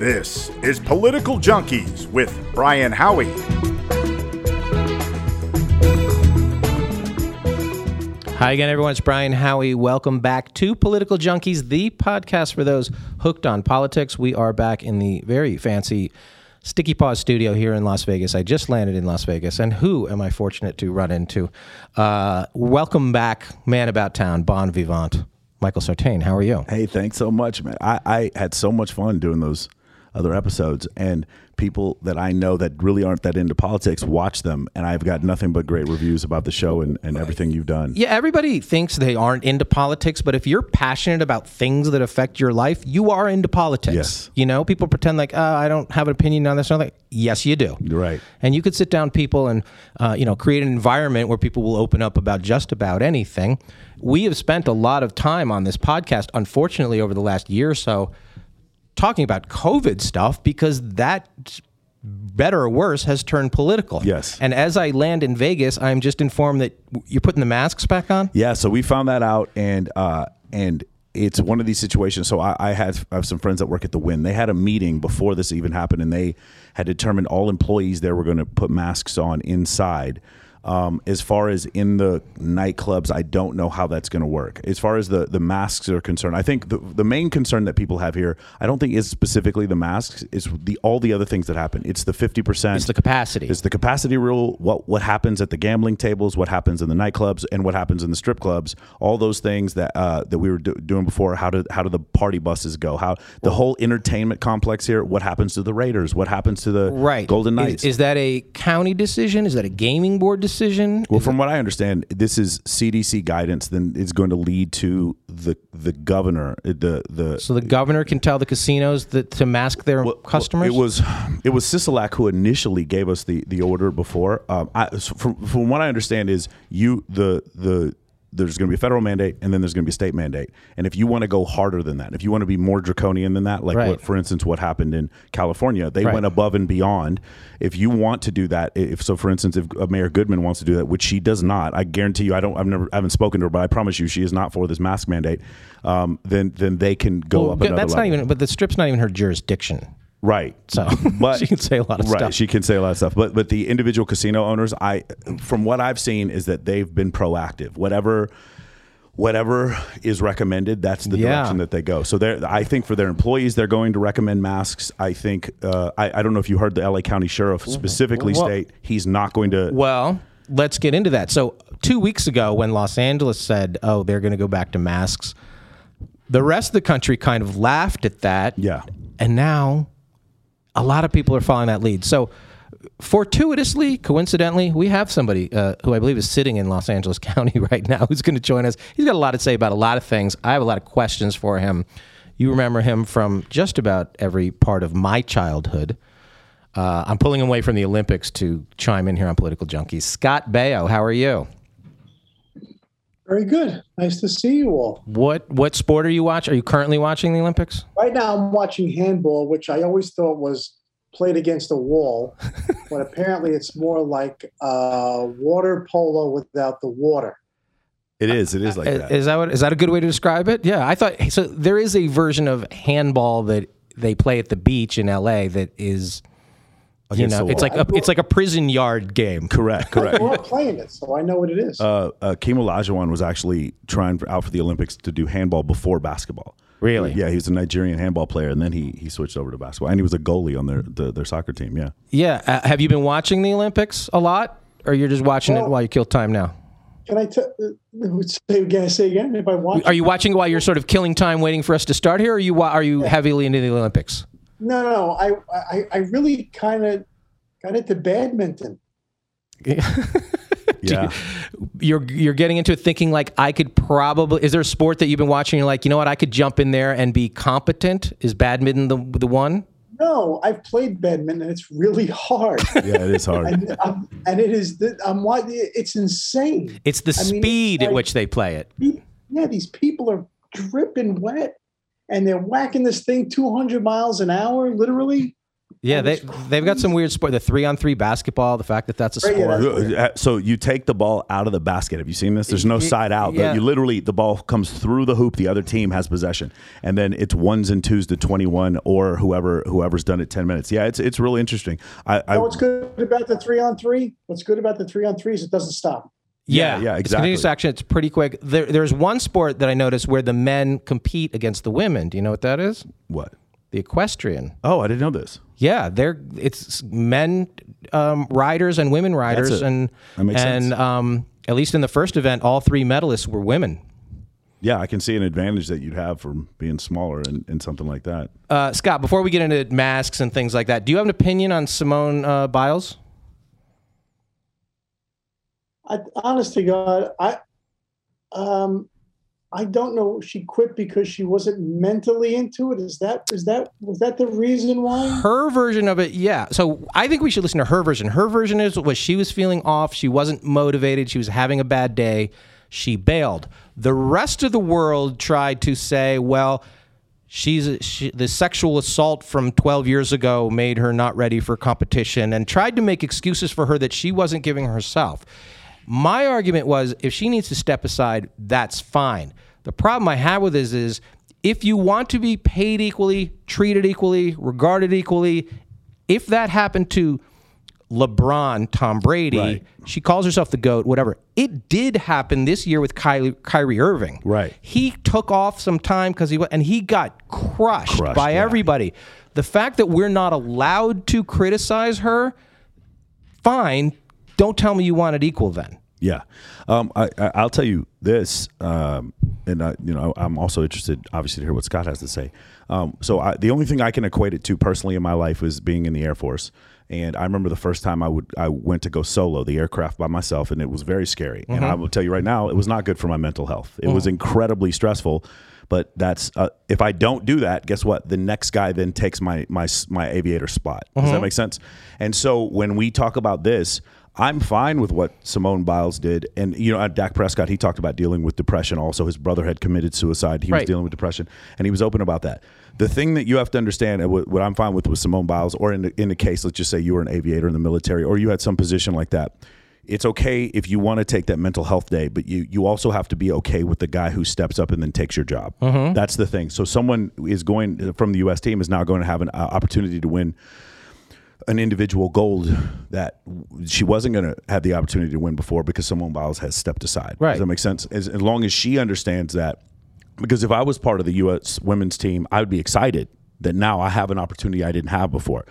This is Political Junkies with Brian Howie. Hi again, everyone. It's Brian Howie. Welcome back to Political Junkies, the podcast for those hooked on politics. We are back in the very fancy Sticky Paws studio here in Las Vegas. I just landed in Las Vegas, and who am I fortunate to run into? Uh, welcome back, man about town, bon vivant, Michael Sartain. How are you? Hey, thanks so much, man. I, I had so much fun doing those other episodes, and people that I know that really aren't that into politics watch them, and I've got nothing but great reviews about the show and, and everything you've done. Yeah, everybody thinks they aren't into politics, but if you're passionate about things that affect your life, you are into politics. Yes. You know, people pretend like, oh, I don't have an opinion on this. And like, yes, you do. Right. And you could sit down people and, uh, you know, create an environment where people will open up about just about anything. We have spent a lot of time on this podcast, unfortunately, over the last year or so, talking about COVID stuff because that better or worse has turned political. Yes. And as I land in Vegas, I'm just informed that you're putting the masks back on. Yeah, so we found that out, and uh, and it's one of these situations. So I, I had I have some friends that work at the Wynn. They had a meeting before this even happened, and they had determined all employees there were going to put masks on inside. Um, as far as in the nightclubs, I don't know how that's going to work. As far as the, the masks are concerned, I think the, the main concern that people have here, I don't think is specifically the masks, is the all the other things that happen. It's the fifty percent. It's the capacity. It's the capacity rule. What what happens at the gambling tables? What happens in the nightclubs? And what happens in the strip clubs? All those things that uh, that we were do- doing before. How do how do the party buses go? How the whole entertainment complex here? What happens to the Raiders? What happens to the right. Golden Is- Knights? Is, that a county decision? Is that a gaming board decision? Well, from what I understand, this is CDC guidance. Then it's going to lead to the the governor. The the so the governor can tell the casinos that to mask their Well, customers. It was it was Sisolak who initially gave us the the order before. Um, I, from from what I understand is you the the there's going to be a federal mandate and then there's going to be a state mandate. And if you want to go harder than that, if you want to be more draconian than that, like Right. what, for instance, what happened in California, they Right. went above and beyond. If you want to do that, if so, for instance, if uh, Mayor Goodman wants to do that, which she does not, I guarantee you, I don't, I've never, I haven't spoken to her, but I promise you, she is not for this mask mandate. Um, then, then they can go Well, up. that's not even. But the strip's not even her jurisdiction. Right. So But she can say a lot of right, stuff. She can say a lot of stuff. But but the individual casino owners, I from what I've seen is that they've been proactive. Whatever whatever is recommended, that's the Yeah. direction that they go. So they I think for their employees, they're going to recommend masks. I think uh, I, I don't know if you heard the LA County Sheriff specifically Well- state he's not going to Well, let's get into that. So, two weeks ago, when Los Angeles said, "Oh, they're going to go back to masks," the rest of the country kind of laughed at that. Yeah. and now a lot of people are following that lead. So, fortuitously, coincidentally, we have somebody uh, who I believe is sitting in Los Angeles County right now who's going to join us. He's got a lot to say about a lot of things. I have a lot of questions for him. You remember him from just about every part of my childhood. Uh, I'm pulling away from the Olympics to chime in here on Political Junkies. Scott Baio, how are you? Very good. Nice to see you all. What what sport are you watching? Are you currently watching the Olympics? Right now, I'm watching handball, which I always thought was played against a wall, but apparently it's more like uh, water polo without the water. It is. It is like Is- that. Is that what, is that a good way to describe it? Yeah, I thought so. There is a version of handball that they play at the beach in L.A. that is, you know, it's like a it's like a prison yard game. correct. Correct. We're all playing it, so I know what it is. uh, uh, Hakeem Olajuwon was actually trying for, out for the Olympics to do handball before basketball. Really? Yeah, he was a Nigerian handball player, and then he he switched over to basketball, and he was a goalie on their the, their soccer team. Yeah. Yeah. Uh, have you been watching the Olympics a lot, or you're just watching it while you kill time now? Can I t- uh, say again? Say again? If I watch, Are you watching while you're sort of killing time, waiting for us to start here, or are you are you heavily into the Olympics? No, no, no. I, I, I really kind of got into badminton. Yeah. You're you're getting into it thinking like I could probably. Is there a sport that you've been watching? You're like, you know what, I could jump in there and be competent. Is badminton the the one? No, I've played badminton. and It's really hard, yeah, it is hard. and um, and it is. The, I'm wa- It's insane. It's the I mean, speed it's at which they play it. Yeah, these people are dripping wet, and they're whacking this thing 200 miles an hour, literally. Yeah, they they've got some weird sport. The three on three basketball. The fact that that's a Right, yeah, sport. that's- Uh, So you take the ball out of the basket. Have you seen this? There's no side out. yeah. You literally the ball comes through the hoop. The other team has possession, and then it's ones and twos to 21 or whoever whoever's done it 10 minutes. Yeah, it's it's really interesting. I, I You know what's good about the three on three? What's good about the three on three is it doesn't stop. Yeah, yeah, It's exactly. continuous action. It's pretty quick. There, there's one sport that I noticed where the men compete against the women. Do you know what that is? what? The equestrian. Oh, I didn't know this. Yeah, they're it's men um, riders and women riders, and That makes and sense. um, at least in the first event, all three medalists were women. Yeah, I can see an advantage that you'd have from being smaller and, and something like that. Uh, Scott, before we get into masks and things like that, do you have an opinion on Simone uh, Biles? I, honest to God, I, um, I don't know. She quit because she wasn't mentally into it. Is that is that was that the reason why? Her version of it, yeah. So I think we should listen to her version. Her version is was she was feeling off, she wasn't motivated, she was having a bad day, she bailed. The rest of the world tried to say, well, she's she, the sexual assault from 12 years ago made her not ready for competition and tried to make excuses for her that she wasn't giving herself. My argument was if she needs to step aside, that's fine. The problem I have with this is if you want to be paid equally, treated equally, regarded equally, if that happened to LeBron, Tom Brady, Right. she calls herself the GOAT, whatever. It did happen this year with Kylie, Kyrie Irving. Right. He took off some time because he wa- and he got crushed, Crushed, by yeah. everybody. The fact that we're not allowed to criticize her, fine. Don't tell me you want it equal then. Yeah, um, I, I, I'll tell you this, um, and I, you know, I'm also interested, obviously, to hear what Scott has to say. Um, so I, the only thing I can equate it to personally in my life was being in the Air Force, and I remember the first time I would I went to go solo the aircraft by myself, and it was very scary. And I will tell you right now, it was not good for my mental health. It was incredibly stressful. But that's uh, if I don't do that, guess what? The next guy then takes my my my aviator spot. Does that make sense? And so when we talk about this, I'm fine with what Simone Biles did. And, you know, at Dak Prescott, he talked about dealing with depression. Also, his brother had committed suicide. He was dealing with depression, and he was open about that. The thing that you have to understand, what, what I'm fine with with Simone Biles, or in the, in the case, let's just say you were an aviator in the military, or you had some position like that. It's okay if you want to take that mental health day, but you you also have to be okay with the guy who steps up and then takes your job. That's the thing. So someone is going from the U.S. team is now going to have an uh, opportunity to win an individual gold that she wasn't going to have the opportunity to win before because Simone Biles has stepped aside. Right. Does that make sense? As, as long as she understands that, because if I was part of the U.S. women's team, I would be excited that now I have an opportunity I didn't have before.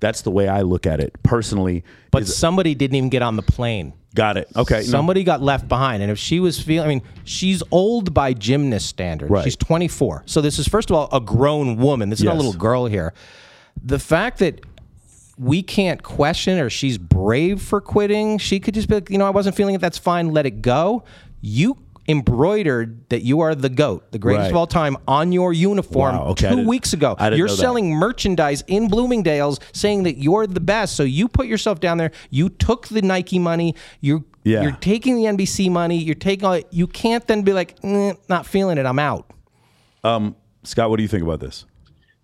That's the way I look at it personally. But is- somebody didn't even get on the plane. got it. Okay. no. Somebody got left behind. And if she was feeling, I mean, she's old by gymnast standards. Right. She's 24. So this is, first of all, a grown woman. This is not a little girl here. The fact that we can't question or she's brave for quitting, she could just be like, you know, I wasn't feeling it. That's fine. Let it go. You embroidered that you are the GOAT, the greatest Right. of all time, on your uniform Wow, okay. Two weeks ago. I didn't You're know that. selling merchandise in Bloomingdale's saying that you're the best. So you put yourself down there. You took the Nike money. You're Yeah. you're taking the NBC money. You're taking all. You can't then be like, "Eh, not feeling it. I'm out. Scott, what do you think about this?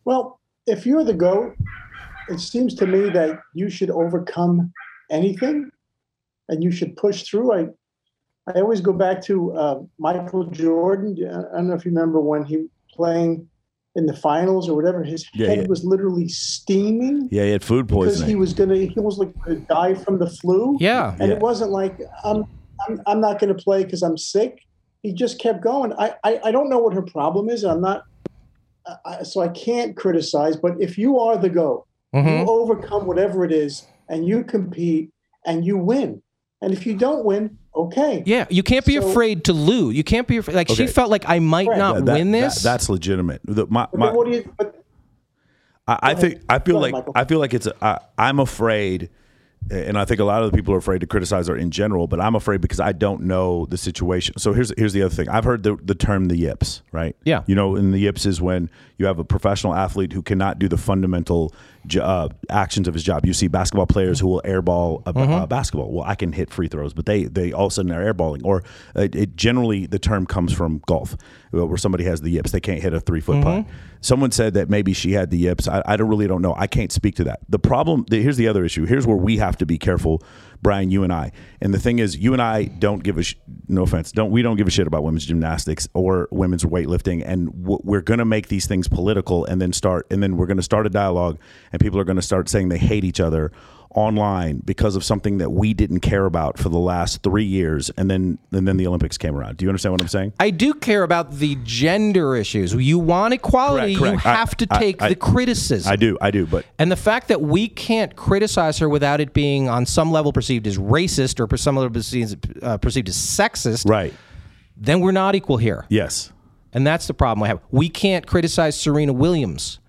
Well, if you're the GOAT, it seems to me that you should overcome anything and you should push through. I, I always go back to uh, Michael Jordan. I don't know if you remember when he playing in the finals or whatever, his Yeah, head yeah. was literally steaming Yeah, he had food because he was gonna he was like gonna die from the flu. Yeah. And Yeah. it wasn't like I'm I'm, I'm not going to play because I'm sick. He just kept going. I, I I don't know what her problem is. I'm not. I, I- so I can't criticize. But if you are the GOAT, Mhm. you overcome whatever it is, and you compete and you win. And if you don't win, okay. Yeah, you can't be So- afraid to lose. You can't be afraid. Like she felt like I might Right. not That- that- win that- this. that's legitimate. The- my, my, what do you? But I, I think I feel ahead, like Michael. I feel like it's I, I'm afraid, and I think a lot of the people are afraid to criticize her in general. But I'm afraid because I don't know the situation. So here's here's the other thing. I've heard the, the term the yips, right? Yeah. You know, and the yips is when you have a professional athlete who cannot do the fundamental jo- uh, actions of his job. You see basketball players who will airball a, Mm-hmm. a basketball. Well, I can hit free throws, but they they all of a sudden are airballing. Or uh, it generally the term comes from golf, uh, where somebody has the yips. They can't hit a three foot Mm-hmm. putt. Someone said that maybe she had the yips. I, I don't really don't know. I can't speak to that. The problem. The, here's the other issue. Here's where we have to be careful, Brian. You and I. And the thing is, you and I don't give a sh- no offense. Don't we don't give a shit about women's gymnastics or women's weightlifting. And w- we're gonna make these things political, and then start, and then we're gonna start a dialogue, and people are gonna start saying they hate each other online because of something that we didn't care about for the last three years, and then and then the Olympics came around. Do you understand what I'm saying? I do care about the gender issues. You want equality, Correct, you correct. I- have to take I- the criticism. I do, I do, but And the fact that we can't criticize her without it being on some level perceived as racist or per some level perceived, uh, perceived as sexist, right, then we're not equal here. yes, And that's the problem I have. We can't criticize Serena Williams,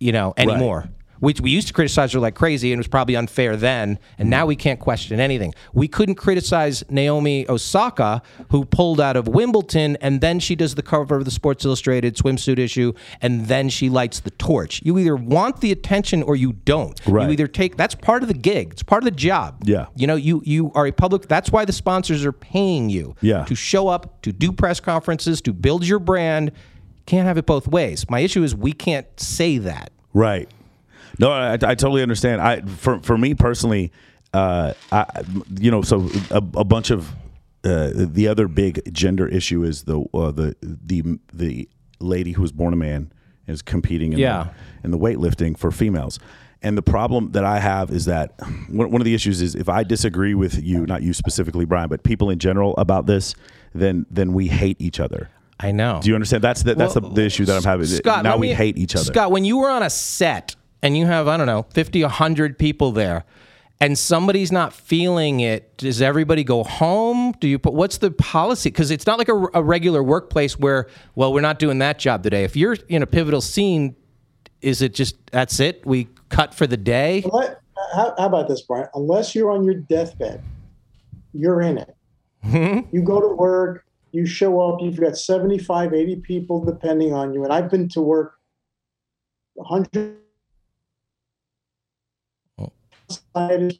you know, anymore. We, we used to criticize her like crazy and it was probably unfair then. And now we can't question anything. We couldn't criticize Naomi Osaka, who pulled out of Wimbledon, and then she does the cover of the Sports Illustrated swimsuit issue, and then she lights the torch. You either want the attention or you don't. Right. You either take that's part of the gig. It's part of the job. Yeah. You know, you you are a public. That's why the sponsors are paying you. Yeah. To show up, to do press conferences, to build your brand. Can't have it both ways. My issue is we can't say that. right. No, I, I totally understand. I for for me personally, uh, I you know, so a, a bunch of uh, the other big gender issue is the uh, the the the lady who was born a man is competing in Yeah. the, in the weightlifting for females. And the problem that I have is that one one of the issues is if I disagree with you, not you specifically, Brian, but people in general about this, then then we hate each other. I know. Do you understand? That's the, that's the, the issue that I'm having. Scott, now we me- hate each other. Scott, when you were on a set and you have, I don't know, 50, 100 people there, and somebody's not feeling it, does everybody go home? Do you put, what's the policy? Because it's not like a, a regular workplace where, well, we're not doing that job today. If you're in a pivotal scene, is it just, that's it? We cut for the day? How, how about this, Brian? Unless you're on your deathbed, you're in it. Mm-hmm. You go to work, you show up, you've got 75, 80 people depending on you. And I've been to work 100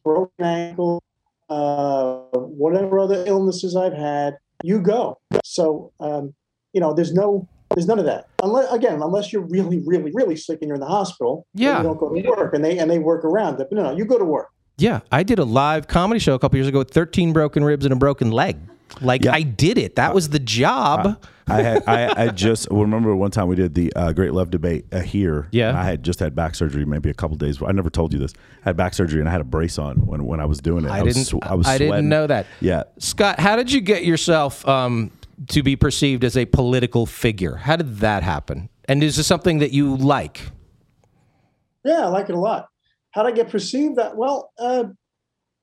broken ankle, uh, whatever other illnesses I've had, you go. So, um, you know, there's no, there's none of that. Unless, again, unless you're really, really, really sick and you're in the hospital, Yeah. you don't go to work, and they and they work around it. But no, no, you go to work. Yeah, I did a live comedy show a couple years ago with 13 broken ribs and a broken leg. Like Yeah. I did it. That was the job. I had I, I just remember one time we did the uh, Great Love debate uh, here. Yeah. and I had just had back surgery maybe a couple days. I never told you this. I had back surgery and I had a brace on when, when I was doing it. I was didn't. sw- I was I didn't know that. Yeah. Scott, how did you get yourself um, to be perceived as a political figure? How did that happen? And is this something that you like? Yeah, I like it a lot. How did I get perceived? That well, uh,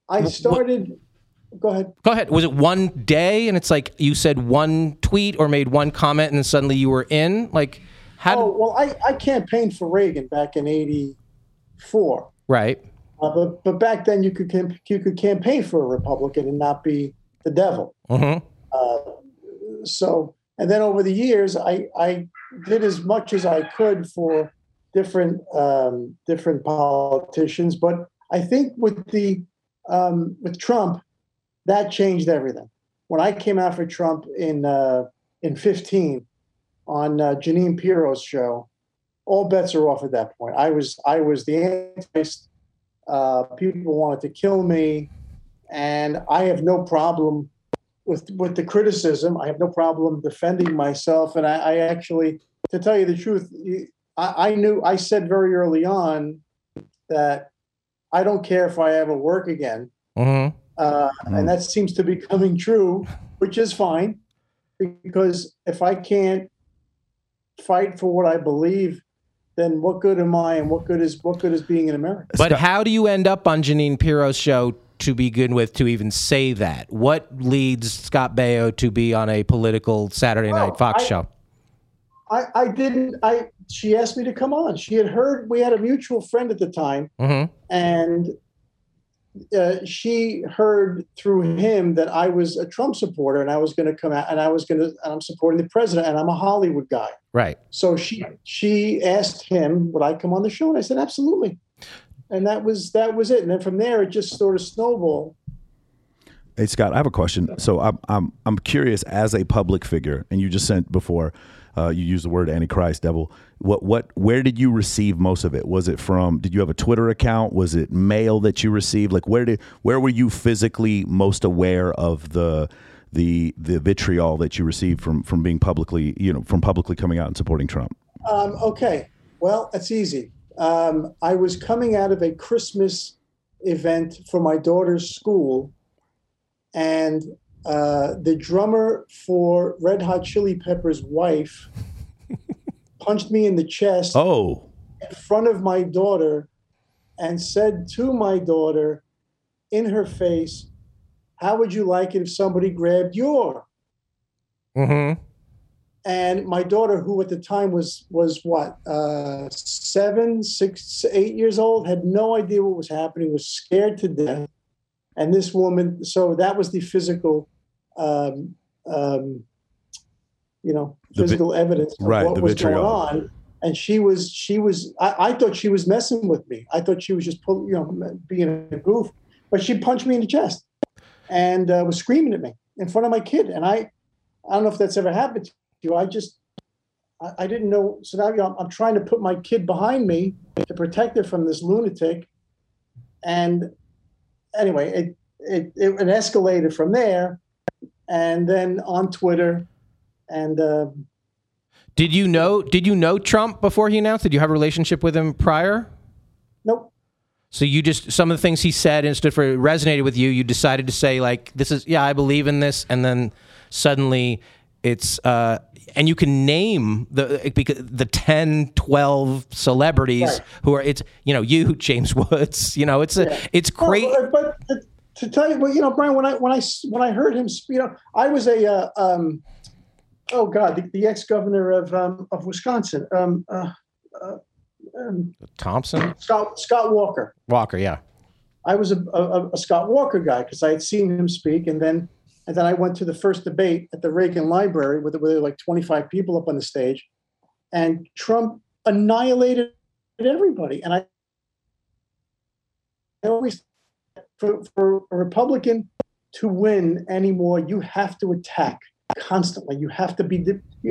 I started. Go ahead. Go ahead. Was it one day and it's like you said one tweet or made one comment and then suddenly you were in? Like, how? Oh Did, well, I, I campaigned for Reagan back in '84. right. Uh, but but back then you could camp- you could campaign for a Republican and not be the devil. hmm So and then over the years, I I did as much as I could for different um, different politicians. But I think with the um, with Trump, that changed everything. When I came out for Trump in uh, in 15 on uh, Jeanine Pirro's show, all bets are off at that point. I was I was the anti. Uh, people wanted to kill me, and I have no problem with with the criticism. I have no problem defending myself, and I, I actually, to tell you the truth, I, I knew I said very early on that I don't care if I ever work again, hmm uh, and that seems to be coming true, which is fine, because if I can't fight for what I believe, then what good am I, and what good is what good is being in America? But how do you end up on Jeanine Pirro's show to begin with to even say that? What leads Scott Baio to be on a political Saturday Well, Night Fox I- show? I, I didn't. I she asked me to come on. She had heard we had a mutual friend at the time, hmm and uh, she heard through him that I was a Trump supporter and I was going to come out and I was going to and I'm supporting the president and I'm a Hollywood guy. Right. So she she asked him would I come on the show and I said absolutely, and that was that was it. And then from there it just sort of snowballed. Hey Scott, I have a question. So I'm I'm I'm curious as a public figure, and you just sent before. Uh, you use the word antichrist, devil. What what where did you receive most of it? Was it from? Did you have a Twitter account? Was it mail that you received? Like where did where were you physically most aware of the the the vitriol that you received from from being publicly you know from publicly coming out and supporting Trump? Um, okay, well that's easy. Um, I was coming out of a Christmas event for my daughter's school, and uh, the drummer for Red Hot Chili Peppers' wife punched me in the chest Oh, in front of my daughter and said to my daughter in her face, How would you like it if somebody grabbed your? Mm-hmm. And my daughter, who at the time was was what uh, seven, six, eight years old, had no idea what was happening, was scared to death. And this woman, so that was the physical, um, um, you know, The vi- physical evidence of right, what the was going on. And she was, she was, I, I thought she was messing with me. I thought she was just, pull, you know, being a goof. But she punched me in the chest and uh, was screaming at me in front of my kid. And I, I don't know if that's ever happened to you. I just, I, I didn't know. So now you know, I'm, I'm trying to put my kid behind me to protect her from this lunatic. And anyway, it, it, it, it escalated from there. And then on Twitter. And uh, Did you know? Did you know Trump before he announced? Did you have a relationship with him prior? nope. So you just some of the things he said and stuff resonated with you. You decided to say like, "This is yeah, I believe in this," and then suddenly it's uh, and you can name the because the 10, 12 celebrities Right. who are it's you know you James Woods. You know it's a it's great. but, but to- tell you, well, you know, Brian, when I when I when I heard him, you know, I was a uh, um, oh god, the, the ex governor of um, of Wisconsin, um, uh, uh, um, Thompson Scott Scott Walker. Walker, yeah. I was a, a, a Scott Walker guy because I had seen him speak, and then and then I went to the first debate at the Reagan Library with, with like 25 people up on the stage, and Trump annihilated everybody. And I, I always for, for a Republican to win anymore, you have to attack constantly. You have to be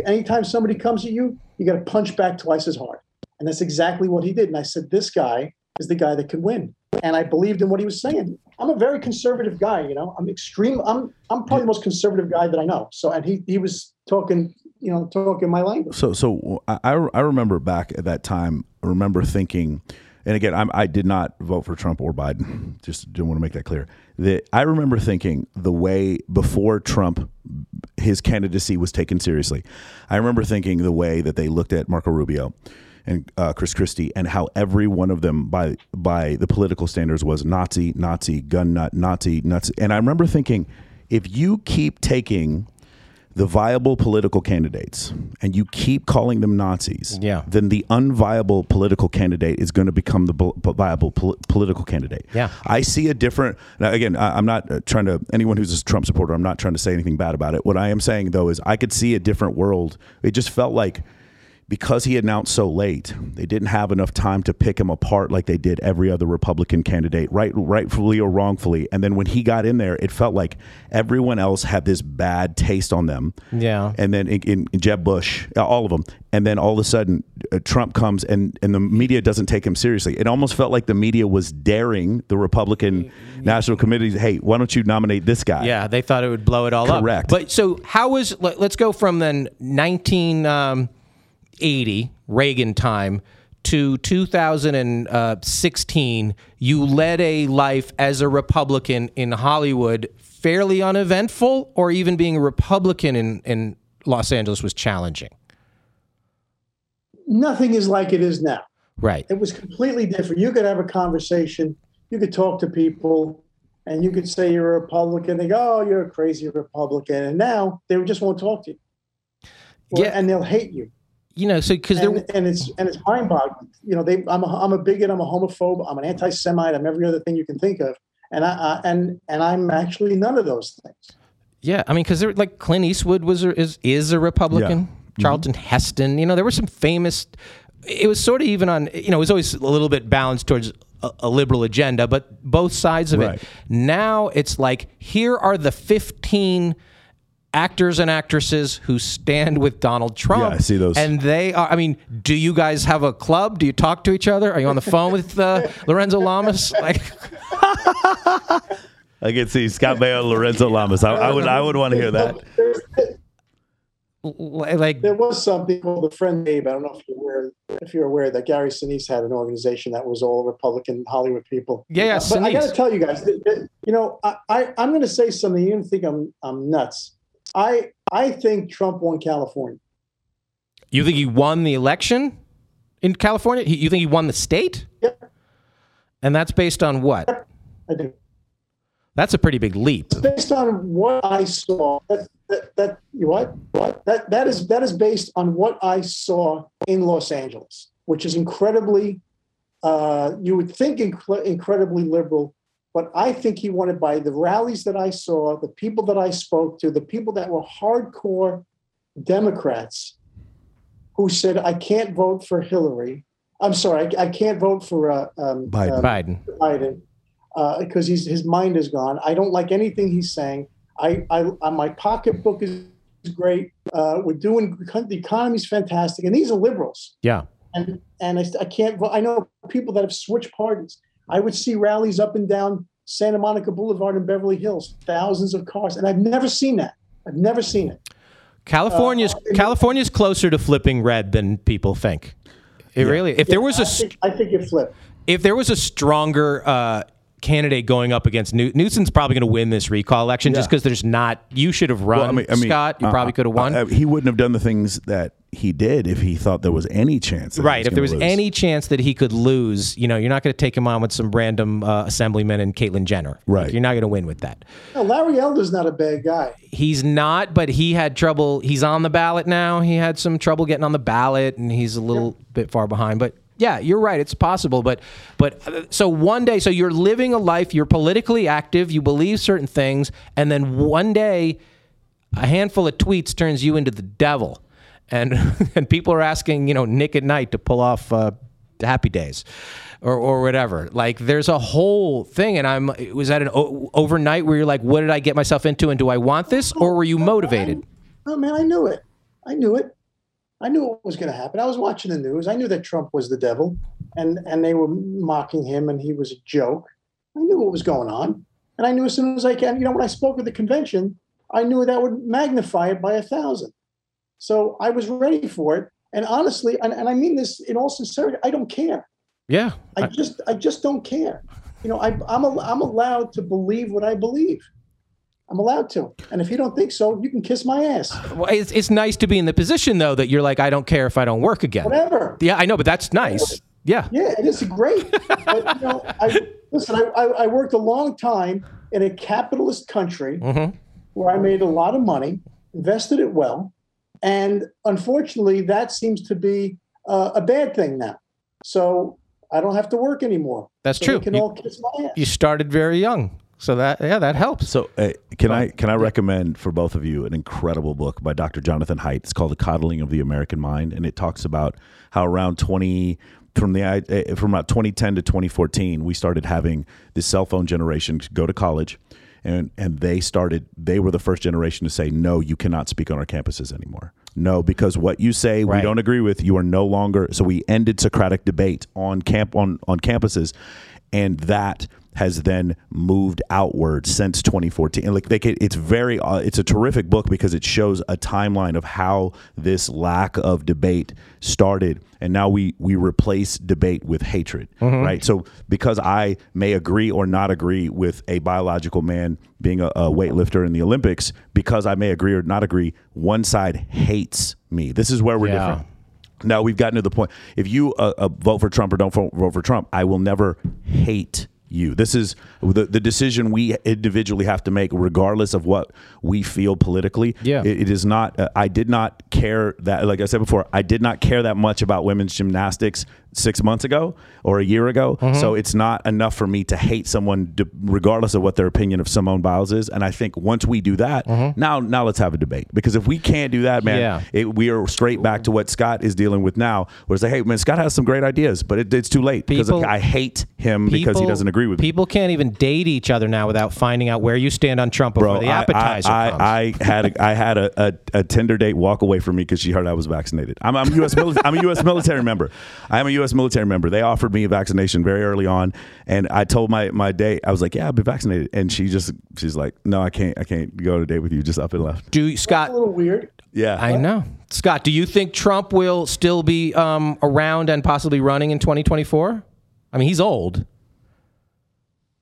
anytime somebody comes at you, you got to punch back twice as hard, and that's exactly what he did. And I said, this guy is the guy that can win and I believed in what he was saying. I'm a very conservative guy, you know. I'm extreme. I'm I'm probably the most conservative guy that I know. So, and he he was talking, you know, talking my language. So, so I, I remember back at that time, I remember thinking, and again, I'm, I did not vote for Trump or Biden. Just didn't want to make that clear. That I remember thinking the way before Trump, his candidacy was taken seriously. I remember thinking the way that they looked at Marco Rubio and uh, Chris Christie, and how every one of them, by by the political standards, was Nazi, Nazi, gun nut, Nazi, nuts. And I remember thinking, if you keep taking the viable political candidates and you keep calling them Nazis, Yeah. then the unviable political candidate is going to become the bol- viable pol- political candidate. Yeah. I see a different. Now, again, I, I'm not uh, trying to anyone who's a Trump supporter. I'm not trying to say anything bad about it. What I am saying though is I could see a different world. It just felt like because he announced so late, they didn't have enough time to pick him apart like they did every other Republican candidate, right, rightfully or wrongfully. And then when he got in there, it felt like everyone else had this bad taste on them. Yeah. And then in, in, in Jeb Bush, uh, all of them. And then all of a sudden, uh, Trump comes and, and the media doesn't take him seriously. It almost felt like the media was daring the Republican National Committee, hey, why don't you nominate this guy? Yeah, they thought it would blow it all up. Correct. But so how was let, us go from then 1980 Reagan time to 2016 you led a life as a Republican in Hollywood fairly uneventful or even being a Republican in in Los Angeles was challenging. Nothing is like it is now. Right. It was completely different. You could have a conversation. You could talk to people, and you could say you're a Republican. They go, "Oh, you're a crazy Republican," and now they just won't talk to you. Or- Yeah. and they'll hate you. You know, so cuz there and, and it's and it's mind boggling. You know, they I'm a, I'm a bigot. I'm a homophobe. I'm an anti-Semite. I'm every other thing you can think of. And I, I and and I'm actually none of those things. Yeah, I mean, because they're like Clint Eastwood was a, is is a Republican. Yeah. Mm-hmm. Charlton Heston, you know, there were some famous. It was sort of even on, you know, it was always a little bit balanced towards a, a liberal agenda, but both sides of Right. it. Now it's like here are the fifteen actors and actresses who stand with Donald Trump. Yeah, I see those. And they are. I mean, do you guys have a club? Do you talk to each other? Are you on the phone with uh, Lorenzo Lamas? Like, I can see Scott Baio, Lorenzo Lamas. I, I would I would want to hear that. like There was something called the Friend Abe. I don't know if you're aware, if you're aware that Gary Sinise had an organization that was all Republican Hollywood people. Yeah, yeah, but I got to tell you guys, that- that, you know, I, I I'm going to say something. You're going to think I'm I'm nuts. I I think Trump won California. you think he won the election in California? He- You think he won the state? Yep, And that's based on what? I do. That's a pretty big leap. based on what I saw. That, that, that you what what that that is that is based on what I saw in Los Angeles, which is incredibly. Uh, you would think incre- incredibly liberal, but I think he won it by the rallies that I saw, the people that I spoke to, the people that were hardcore Democrats, who said I can't vote for Hillary. I'm sorry, I, I can't vote for uh, um, Biden. um, Biden. Biden because he's his mind is gone. I don't like anything he's saying. I, I, uh, my pocketbook is great. Uh, we're doing the economy's fantastic, and these are liberals. Yeah. And and I, I can't. I know people that have switched parties. I would see rallies up and down Santa Monica Boulevard in Beverly Hills, thousands of cars, and I've never seen that. I've never seen it. California's Uh, California's closer to flipping red than people think. It really. If there was a I think, I think it flipped. if there was a stronger uh, candidate going up against New- Newsom's probably going to win this recall election just because there's not. You should have run, Well, I mean, I mean, Scott. You uh, probably could have won. uh, he wouldn't have done the things that he did if he thought there was any chance. that he Right. If there was lose. any chance that he could lose, you know, you're not going to take him on with some random uh, assemblyman and Caitlyn Jenner. Right. You're not going to win with that. No, Larry Elder's not a bad guy. He's not, but he had trouble. He's on the ballot now. He had some trouble getting on the ballot, and he's a little bit far behind. But yeah, you're right. It's possible. But but uh, so one day, so you're living a life. You're politically active. You believe certain things, and then one day, a handful of tweets turns you into the devil, and and people are asking you know Nick at Nite to pull off uh, Happy Days. Or, or whatever. Like, there's a whole thing, and I'm. Was that an o- overnight where you're like, "What did I get myself into, and do I want this?" Or were you motivated? Oh man, I knew it. I knew it. I knew what was going to happen. I was watching the news. I knew that Trump was the devil, and and they were mocking him, and he was a joke. I knew what was going on, and I knew as soon as I can. You know, when I spoke at the convention, I knew that would magnify it by a thousand. So I was ready for it. And honestly, and, and I mean this in all sincerity, I don't care. Yeah, I just I just don't care. You know, I, I'm a, I'm allowed to believe what I believe. I'm allowed to. And if you don't think so, you can kiss my ass. Well, it's, it's nice to be in the position though that you're like, I don't care if I don't work again. Whatever. Yeah, I know, but that's nice. Yeah. Yeah, it is great. but you know, I listen. I, I, worked a long time in a capitalist country Mm-hmm. where I made a lot of money, invested it well, and unfortunately, that seems to be uh, a bad thing now. So I don't have to work anymore. That's So true. Can You- all kiss my ass. You started very young, so that yeah, that helps. So, uh, can I can I recommend for both of you an incredible book by Dr. Jonathan Haidt? It's called The Coddling of the American Mind, and it talks about how around twenty from the uh, from about 2010 to 2014, we started having this cell phone generation go to college, and and they started they were the first generation to say no, you cannot speak on our campuses anymore. No, because what you say we don't agree with. You are no longer. So we ended Socratic debate on camp on on campuses, and that has then moved outward since 2014 and like they can, it's very uh, it's a terrific book because it shows a timeline of how this lack of debate started. And now we we replace debate with hatred right? So because i may agree or not agree with a biological man being a, a weightlifter in the olympics because i may agree or not agree one side hates me. This is where we're Yeah. different. Now we've gotten to the point. If you uh, uh, vote for Trump or don't vote, vote for Trump, I will never hate you. This is the, the decision we individually have to make, regardless of what we feel politically. Yeah. it, it is not. Uh, I did not care that, like I said before, I did not care that much about women's gymnastics six months ago or a year ago. Mm-hmm. So it's not enough for me to hate someone d- regardless of what their opinion of Simone Biles is. And I think once we do that, now now let's have a debate. Because if we can't do that, man, Mm-hmm. Yeah. it, we are straight back to what Scott is dealing with now. Where it's like, hey, man, Scott has some great ideas, but it, it's too late because I hate him because he doesn't agree with me. People can't even date each other now without finding out where you stand on Trump before the appetizer I. I, I had a, I had a, a, a Tinder date walk away from me because she heard I was vaccinated. I'm, I'm U.S. Mili- I'm a U.S. military member. I am a U.S. military member. They offered me a vaccination very early on, and I told my my date I was like, "Yeah, I've been vaccinated," and she just she's like, "No, I can't. I can't go to date with you." Just up and left. Do It's a little weird. Yeah, I know, Scott. Do you think Trump will still be um, around and possibly running in 2024? I mean, he's old.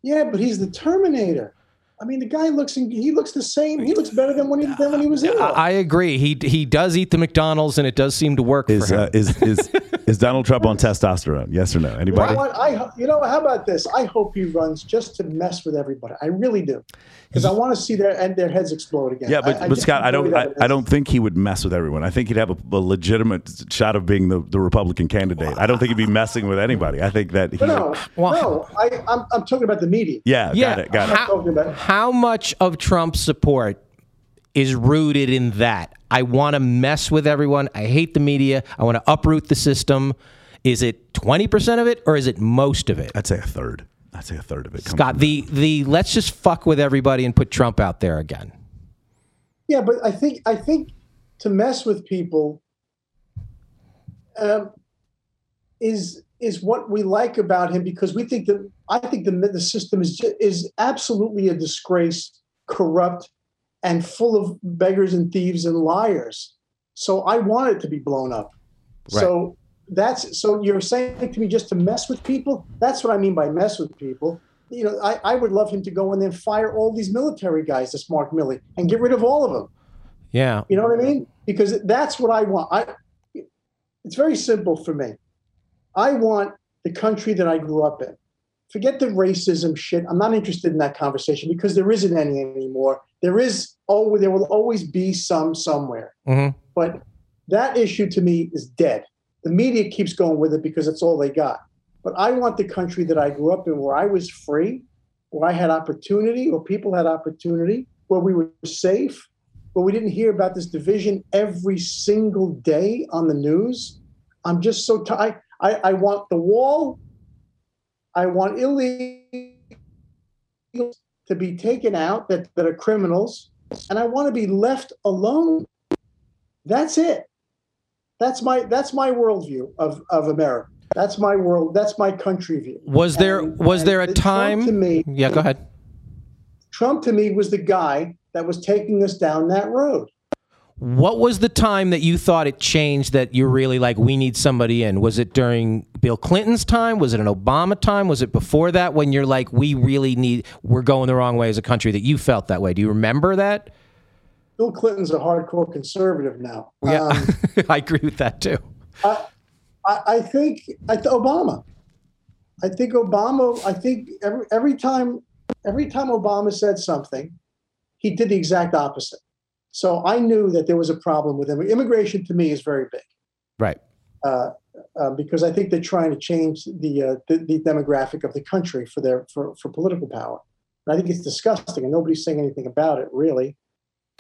Yeah, but he's the Terminator. I mean, the guy looks he looks the same. He looks better than when he than when he was ill. I, I agree. He he does eat the McDonald's, and it does seem to work is for him. uh, is is is Donald Trump on testosterone? Yes or no? Anybody? what? I you know how about this? I hope he runs just to mess with everybody. I really do, because I want to see their and their heads explode again. Yeah, but, I, I but just Scott, I don't I. I don't think he would mess with everyone. I think he'd have a, a legitimate shot of being the, the Republican candidate. I don't think he'd be messing with anybody. I think that he No, Well- no. I, I'm I'm talking about the media. Yeah, yeah, got it, got it. how, Talking how much of Trump's support is rooted in that? I want to mess with everyone. I hate the media. I want to uproot the system. Is it 20% of it or is it most of it? I'd say a third. I'd say a third of it. Scott, the the let's just fuck with everybody and put Trump out there again. Yeah, but I think I think to mess with people um, is is what we like about him because we think that I think the the system is ju- is absolutely a disgrace, corrupt, and full of beggars and thieves and liars. So I want it to be blown up. So that's so you're saying to me just to mess with people. That's what I mean by mess with people. You know, I, I would love him to go in there and fire all these military guys, this Mark Milley, and get rid of all of them. Yeah. You know what I mean? Because that's what I want. I it's very simple for me. I want the country that I grew up in. Forget the racism shit. I'm not interested in that conversation because there isn't any anymore. There is oh there will always be some somewhere. Mhm. But that issue to me is dead. The media keeps going with it because it's all they got. But I want the country that I grew up in where I was free, where I had opportunity, or people had opportunity, where we were safe, where we didn't hear about this division every single day on the news. I'm just so tired. I, I want the wall. I want illegals to be taken out that, that are criminals, and I want to be left alone. That's it. That's my that's my worldview of, of America. That's my world. That's my country view. Was there And- was there a and Trump time to me? Yeah, go ahead. Trump to me was the guy that was taking us down that road. What was the time that you thought it changed that you're really like, we need somebody in? Was it during Bill Clinton's time? Was it an Obama time? Was it before that when you're like, we really need, we're going the wrong way as a country that you felt that way? Do you remember that? Bill Clinton's a hardcore conservative now. Yeah, Um, I agree with that too. I, I think I th- Obama. I think Obama. I think every every time every time Obama said something, he did the exact opposite. So I knew that there was a problem with him. Immigration to me is very big Right. uh, uh, because I think they're trying to change the, uh, the the demographic of the country for their for, for political power. And I think it's disgusting, and nobody's saying anything about it really.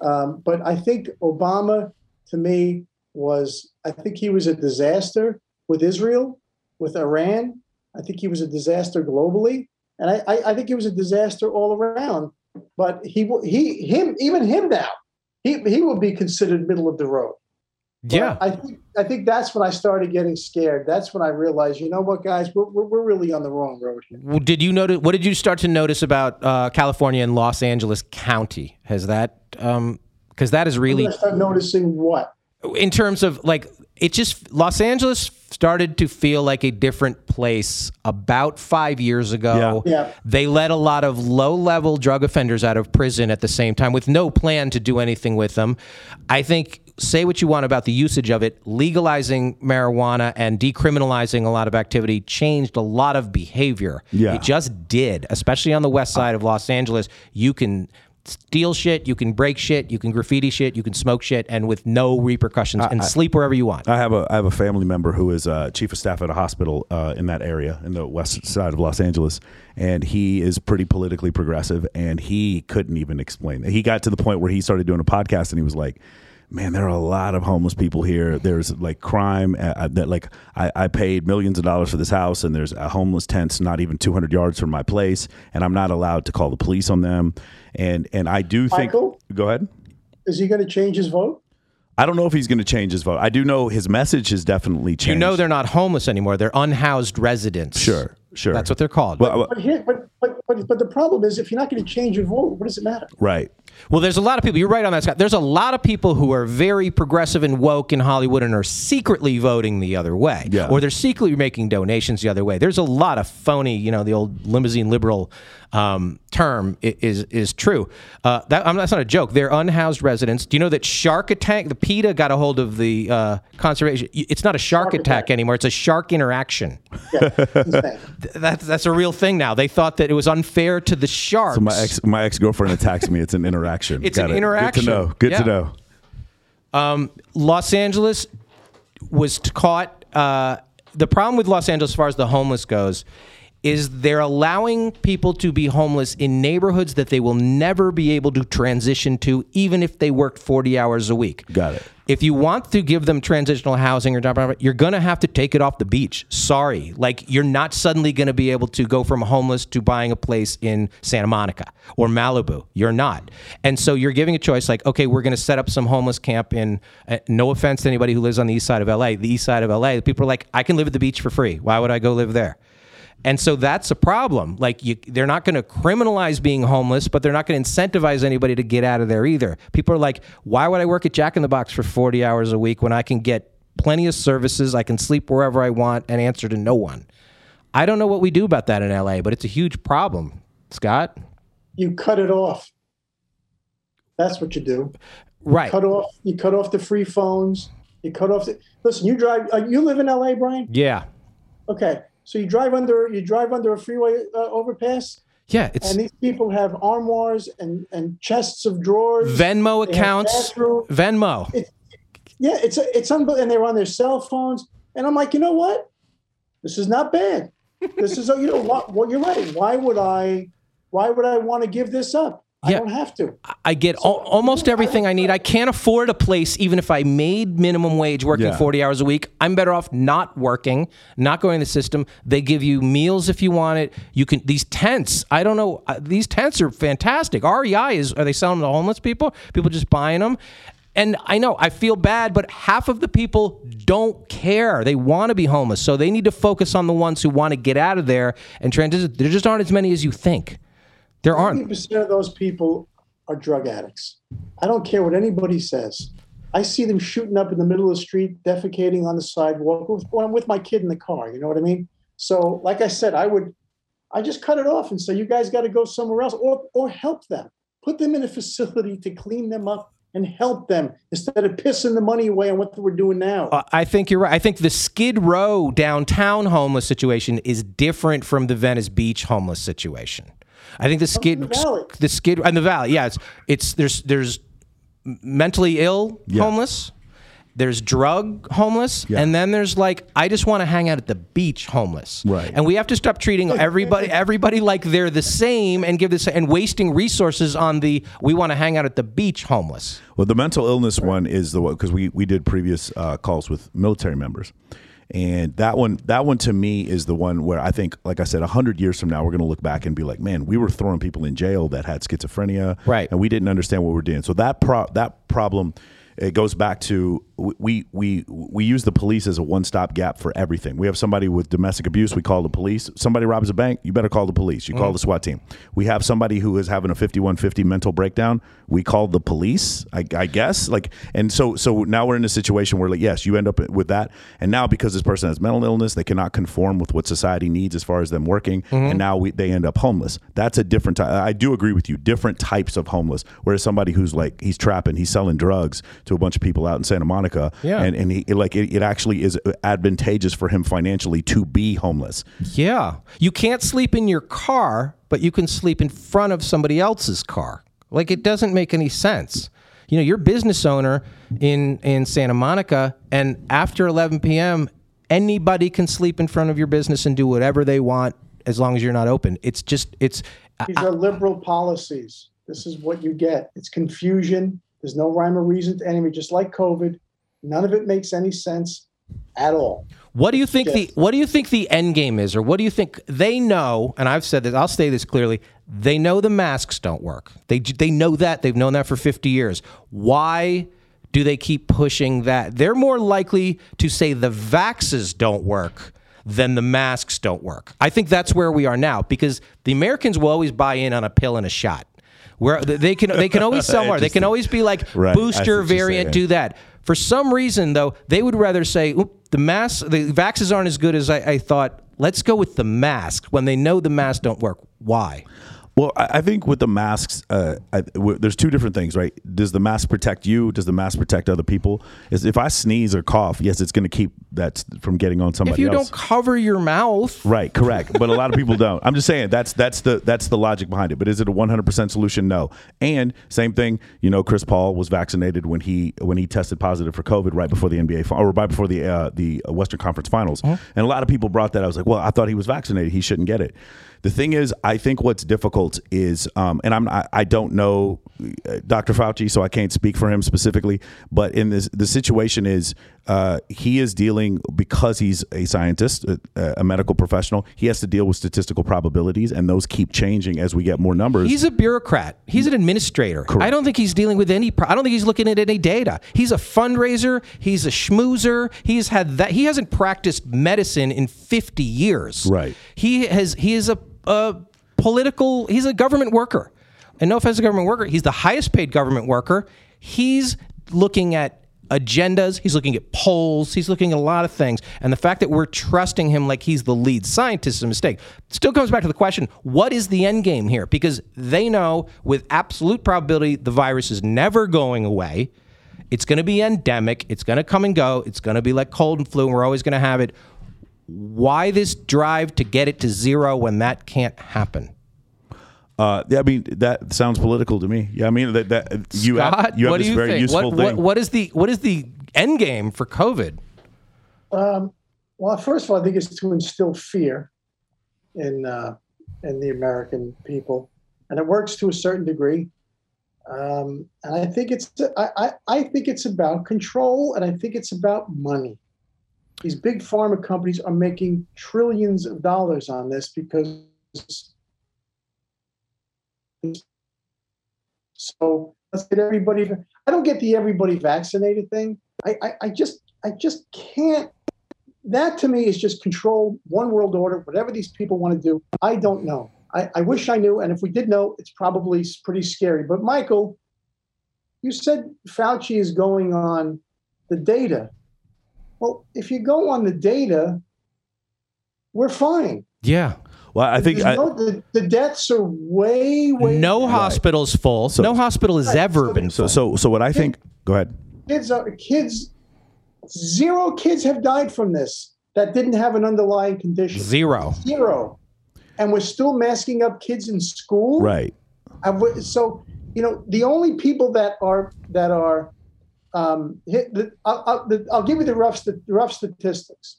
Um, but I think Obama, to me, was I think he was a disaster with Israel, with Iran. I think he was a disaster globally, and I, I, I think he was a disaster all around. But he he him even him now, he he will be considered middle of the road. But Yeah. I think I think that's when I started getting scared. That's when I realized, you know what, guys, we're we're, we're really on the wrong road here. Well, Did you notice, what did you start to notice about uh, California and Los Angeles County? Has that, because that is really, I started noticing what in terms of like it just Los Angeles started to feel like a different place about five years ago. Yeah. Yeah. They let a lot of low level drug offenders out of prison at the same time with no plan to do anything with them. I think say what you want about the usage of it, legalizing marijuana and decriminalizing a lot of activity changed a lot of behavior. Yeah. It just did, especially on the west side of Los Angeles. You can steal shit, you can break shit, you can graffiti shit, you can smoke shit, and with no repercussions, and sleep wherever you want. I have a I have a family member who is uh, chief of staff at a hospital uh, in that area in the west side of Los Angeles, and he is pretty politically progressive, and he couldn't even explain. He got to the point where he started doing a podcast, and he was like. Man, there are a lot of homeless people here. There's like crime uh, that like I, I paid millions of dollars for this house, and there's a homeless tents not even 200 yards from my place, and I'm not allowed to call the police on them. And and I do think. Michael? Go ahead. Is he going to change his vote? I don't know if he's going to change his vote. I do know his message has definitely changed. you know they're not homeless anymore; they're unhoused residents. Sure, sure. That's what they're called. Well, uh, But here, but but but, but the problem is, if you're not going to change your vote, what does it matter? right. Well, there's a lot of people. You're right on that, Scott. There's a lot of people who are very progressive and woke in Hollywood and are secretly voting the other way, Yeah. or they're secretly making donations the other way. There's a lot of phony, you know, the old limousine liberal um, term is is true. Uh, that, I'm, that's not a joke. They're unhoused residents. Do you know that Shark Attack, the PETA, got a hold of the uh, conservation? It's not a shark, Shark attack, Attack. anymore. It's a shark interaction. Yeah, insane. That's that's a real thing now. They thought that it was unfair to the sharks. So my ex my ex girlfriend attacks me. It's an interaction. It's an Got it. interaction. Good to know. Good Yeah. to know. Los Angeles was caught. Uh, the problem with Los Angeles, as far as the homeless goes, is they're allowing people to be homeless in neighborhoods that they will never be able to transition to, even if they worked 40 hours a week. Got it. If you want to give them transitional housing or job, you're going to have to take it off the beach. Sorry. Like, you're not suddenly going to be able to go from homeless to buying a place in Santa Monica or Malibu. You're not. And so you're giving a choice like, okay, we're going to set up some homeless camp in, uh, no offense to anybody who lives on the east side of LA, the east side of LA. People are like, I can live at the beach for free. Why would I go live there? And so that's a problem. Like you, they're not going to criminalize being homeless, but they're not going to incentivize anybody to get out of there either. People are like, why would I work at Jack in the Box for 40 hours a week when I can get plenty of services, I can sleep wherever I want and answer to no one? I don't know what we do about that in LA, but it's a huge problem. Scott? You cut it off. That's what you do. Right. Cut off. You cut off the free phones. You cut off the. Listen, you drive. Uh, you live in L.A., Brian. Yeah. Okay, so you drive under. You drive under a freeway uh, overpass, Yeah, it's and these people have armoires and and chests of drawers. Venmo accounts. Venmo. Yeah, it's it's unbelievable, and they're on their cell phones. And I'm like, you know what? This is not bad. This is you know what? Well, you're right. Why would I? Why would I want to give this up? I Yeah. don't have to. I get al- almost everything I need. I can't afford a place, even if I made minimum wage working Yeah. 40 hours a week. I'm better off not working, not going to the system. They give you meals if you want it. You can, these tents, I don't know, uh, these tents are fantastic. REI is, are they selling them to homeless people? People just buying them? And I know I feel bad, but half of the people don't care. They want to be homeless. So they need to focus on the ones who want to get out of there and transition. There just aren't as many as you think. There aren't. 50% of those people are drug addicts. I don't care what anybody says. I see them shooting up in the middle of the street, defecating on the sidewalk I'm with my kid in the car. You know what I mean? So, like I said, I would, I just cut it off and say, you guys got to go somewhere else or, or help them. Put them in a facility to clean them up and help them instead of pissing the money away on what we're doing now. Uh, I think you're right. I think the Skid Row downtown homeless situation is different from the Venice Beach homeless situation. I think the Skid the the Skid and the Valley, yeah, it's it's there's there's mentally ill Yeah. homeless, there's drug homeless, and then there's like I just want to hang out at the beach homeless. Right. And we have to stop treating everybody everybody like they're the same and give this and wasting resources on the we want to hang out at the beach homeless. Well, the mental illness one is the one because we we did previous uh, calls with military members, and that one that one to me is the one where I think, like I said, hundred years from now, we're going to look back and be like, man, we were throwing people in jail that had schizophrenia, Right. And we didn't understand what we were doing. So that pro that problem. It goes back to we we we use the police as a one stop gap for everything. We have somebody with domestic abuse, we call the police. Somebody robs a bank, you better call the police. You call mm. the SWAT team. We have somebody who is having a fifty one fifty mental breakdown. We call the police. I, I guess like and so so now we're in a situation where like yes, you end up with that, and now because this person has mental illness, they cannot conform with what society needs as far as them working, mm-hmm. and now we, they end up homeless. That's a different. Ty- I do agree with you. Different types of homeless. Whereas somebody who's like he's trapping, he's selling drugs to a bunch of people out in Santa Monica, Yeah. and and he like it, it actually is advantageous for him financially to be homeless. Yeah. You can't sleep in your car, but you can sleep in front of somebody else's car Like it doesn't make any sense. You know, you're a business owner in in Santa Monica, and after 11 p.m., anybody can sleep in front of your business and do whatever they want as long as you're not open. It's just it's These are liberal policies. This is what you get. It's confusion. There's no rhyme or reason to any of it, just like COVID. None of it makes any sense at all. What do you think the what do you think the end game is, or what do you think they know? And I've said this. I'll say this clearly. They know the masks don't work. They they know that. They've known that for fifty years. Why do they keep pushing that? They're more likely to say the vaxes don't work than the masks don't work. I think that's where we are now because the Americans will always buy in on a pill and a shot. Where they can they can always sell more. They can always be like Right. Booster variant, saying. do that. For some reason, though, they would rather say "Oop, the mask, the vaxes aren't as good as I, I thought. Let's go with the mask when they know the masks don't work. Why? Well, I I think with the masks, uh, I, w- there's two different things, right? Does the mask protect you? Does the mask protect other people? Is if I sneeze or cough, yes, it's going to keep that from getting on somebody If you else. don't cover your mouth, Right, correct. But a lot of people don't. I'm just saying that's that's the that's the logic behind it. But is it a 100% solution? No. And same thing, you know, Chris Paul was vaccinated when he when he tested positive for COVID right before the NBA or right before the uh, the Western Conference Finals. And a lot of people brought that. I was like, well, I thought he was vaccinated. He shouldn't get it. The thing is, I think what's difficult is, um, and I'm I, I don't know uh, Dr. Fauci, so I can't speak for him specifically. But in this, the situation is uh, he is dealing because he's a scientist, a, a medical professional. He has to deal with statistical probabilities, and those keep changing as we get more numbers. he's a bureaucrat. He's an administrator. I don't think he's dealing with any. Pro- I don't think he's looking at any data. He's a fundraiser. He's a schmoozer. He's had that. He hasn't practiced medicine in fifty years. Right. He has. He is a, a political. He's a government worker. And no offense to government worker, he's the highest paid government worker. He's looking at agendas. He's looking at polls. He's looking at a lot of things. And the fact that we're trusting him like he's the lead scientist is a mistake. Still comes back to the question what is the end game here? Because they know with absolute probability the virus is never going away. It's going to be endemic. It's going to come and go. It's going to be like cold and flu, and we're always going to have it. Why this drive to get it to zero when that can't happen? uh, yeah, I mean that sounds political to me. Yeah, I mean that, that you Scott, have you have what this do you very think? useful what, thing. what, what is the what is the end game for COVID? Um, well, first of all, I think it's to instill fear in uh, in the American people, and it works to a certain degree. Um, and I think it's I, I, I think it's about control, and I think it's about money. These big pharma companies are making trillions of dollars on this because. So let's get everybody. I don't get the everybody vaccinated thing. I, I, I just I just can't that to me is just control one world order whatever these people want to do i don't know I, I wish i knew and if we did know it's probably pretty scary but michael you said fauci is going on the data well if you go on the data we're fine Yeah. well, I think I, no, the, the deaths are way way No hospital's full. So- no hospital has Right, ever so- been so full. so so what I think. Go ahead. kids are kids zero kids have died from this that didn't have an underlying condition Zero. zero and we're still masking up kids in school Right. I would- so you know the only people that are that are um, hit the, I'll, I'll, the, I'll give you the rough st- rough statistics.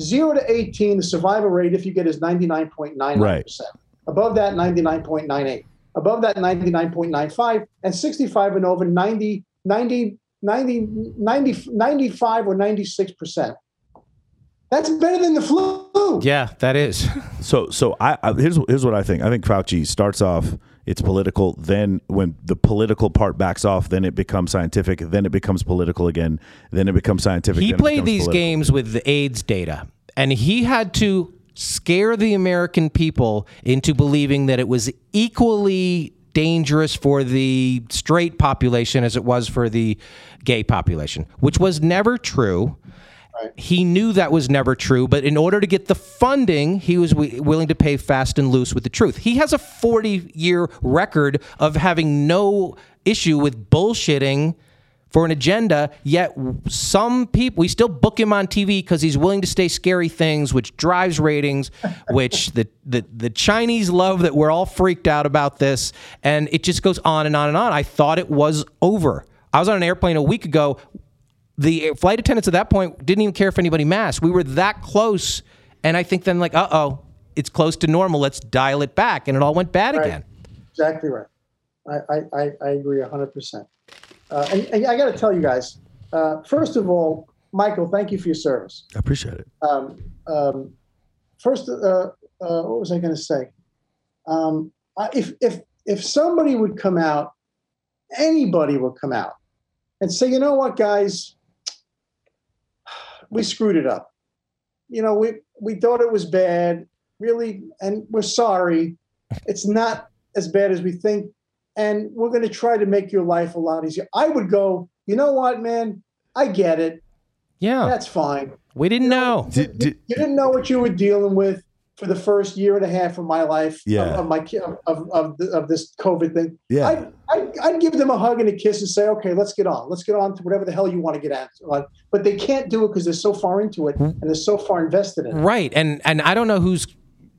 Zero to eighteen, the survival rate if you get is ninety nine point nine nine percent. Above that, ninety nine point nine eight. Above that, ninety nine point nine five, and sixty five and over, 90, 90, 90, 90 95 or ninety six percent. That's better than the flu. Yeah, that is. So, so I, I here's here's what I think. I think Fauci starts off it's political. Then when the political part backs off, then it becomes scientific. Then it becomes political again. Then it becomes scientific. he played these political. games with the AIDS data, and he had to scare the American people into believing that it was equally dangerous for the straight population as it was for the gay population, which was never true. He knew that was never true, but in order to get the funding, he was wi- willing to pay fast and loose with the truth. He has a 40 year record of having no issue with bullshitting for an agenda, yet some people, we still book him on TV because he's willing to say scary things, which drives ratings, which the, the, the Chinese love that we're all freaked out about this. And it just goes on and on and on. I thought it was over. I was on an airplane a week ago. The flight attendants at that point didn't even care if anybody masked. We were that close. And I think then, like, uh oh, it's close to normal. Let's dial it back. And it all went bad Right. again. Exactly right. I, I, I, I agree 100%. Uh, and, and I got to tell you guys, uh, first of all, Michael, thank you for your service. I appreciate it. Um, um, first, uh, uh, what was I going to say? Um, if, if, if somebody would come out, anybody would come out and say, you know what, guys, we screwed it up. You know, we, we thought it was bad, really, and we're sorry. It's not as bad as we think. And we're going to try to make your life a lot easier. I would go, you know what, man? I get it. Yeah. That's fine. we didn't know. Did- did- You didn't know what you were dealing with for the first year and a half of my life Yeah. of, of my of, of, of, the, of this COVID thing. Yeah. I'd, I'd, I'd give them a hug and a kiss and say, okay, let's get on. Let's get on to whatever the hell you want to get at. on. But they can't do it because they're so far into it hmm. and they're so far invested in it. Right. And and I don't know who's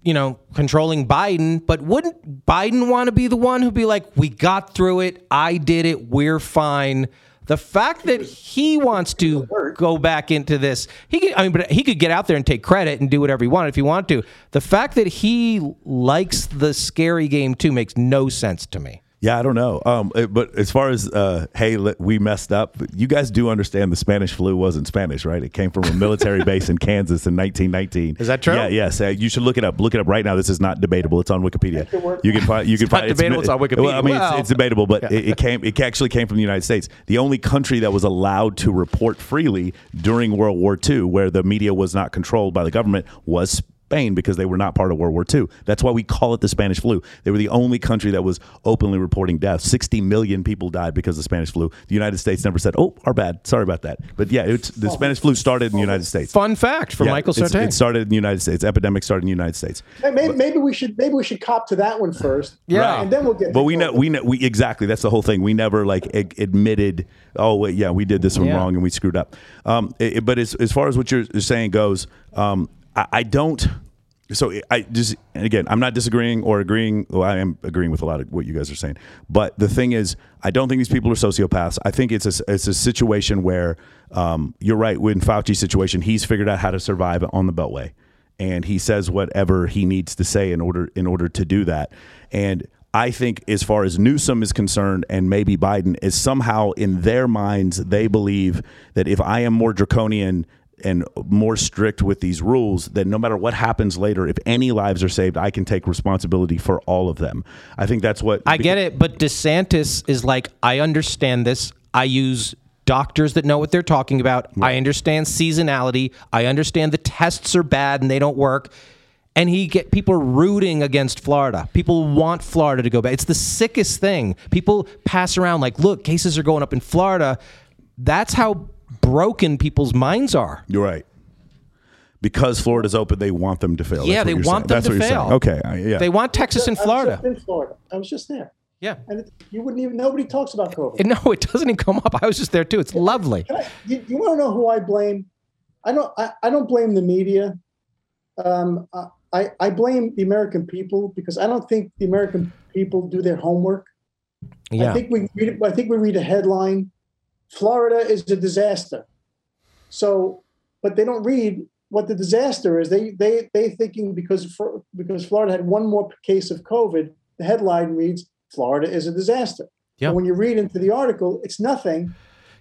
you know controlling Biden, but wouldn't Biden want to be the one who'd be like, "We got through it. I did it. We're fine." The fact that he wants to go back into this, he could. I mean, but he could get out there and take credit and do whatever he wanted if he wanted to. The fact that he likes the scary game too makes no sense to me. Yeah, I don't know. Um, uh, but as far as uh, hey, li- we messed up. You guys do understand the Spanish flu wasn't Spanish, right? It came from a military base in Kansas in 1919. Is that true? Yeah, yes. Uh, you should look it up. Look it up right now. This is not debatable. It's on Wikipedia. You can find. You can not find. debatable, it's on Wikipedia. Well, I mean, Well. it's, it's debatable, but it, it came. It actually came from the United States. The only country that was allowed to report freely during World War II, where the media was not controlled by the government, was. Spain because they were not part of World War II. That's why we call it the Spanish flu. They were the only country that was openly reporting deaths. 60 million people died because of the Spanish flu. The United States never said, "Oh, our bad. Sorry about that." But yeah, it's, the Spanish flu started in the United States. Fun fact for Yeah, Michael it's- Sartain. It started in the United States. Epidemic started in the United States. Hey, Maybe, maybe we should maybe we should cop to that one first. Yeah. and then we'll get. But we know we know we exactly that's the whole thing. We never like ag- admitted, oh wait, yeah, we did this one Yeah. wrong and we screwed up. Um, i- i- but as as far as what you're saying goes, um, I, I don't. So I just and again, I'm not disagreeing or agreeing. Well, I am agreeing with a lot of what you guys are saying. But the thing is, I don't think these people are sociopaths. I think it's a it's a situation where um, you're right. When Fauci's situation, he's figured out how to survive on the Beltway and he says whatever he needs to say in order in order to do that. And I think as far as Newsom is concerned and maybe Biden is somehow in their minds they believe that if I am more draconian and more strict with these rules, then no matter what happens later, if any lives are saved, I can take responsibility for all of them. I think that's what I get it, but DeSantis is like, I understand this. I use doctors that know what they're talking about. I understand seasonality. I understand the tests are bad and they don't work. And he get people rooting against Florida. People want Florida to go back. It's the sickest thing. People pass around like, look, cases are going up in Florida. That's how broken people's minds are. You're right. Because Florida's open, they want them to fail. Yeah, That's they you're want saying. them That's to what you're saying. fail. Okay, I- yeah. They want Texas and I was Florida. just in Florida. I was just there, Yeah. and it, you wouldn't even. Nobody talks about COVID. No, it doesn't even come up. I was just there too. It's lovely. I, you, you want to know who I blame? I don't. I, I don't blame the media. Um, I I blame the American people because I don't think the American people do their homework. I Yeah. think we read. I think we read a headline. Florida is a disaster. So, but they don't read what the disaster is. They they they thinking because for, because Florida had one more case of COVID. The headline reads Florida is a disaster. Yeah. When you read into the article, it's nothing.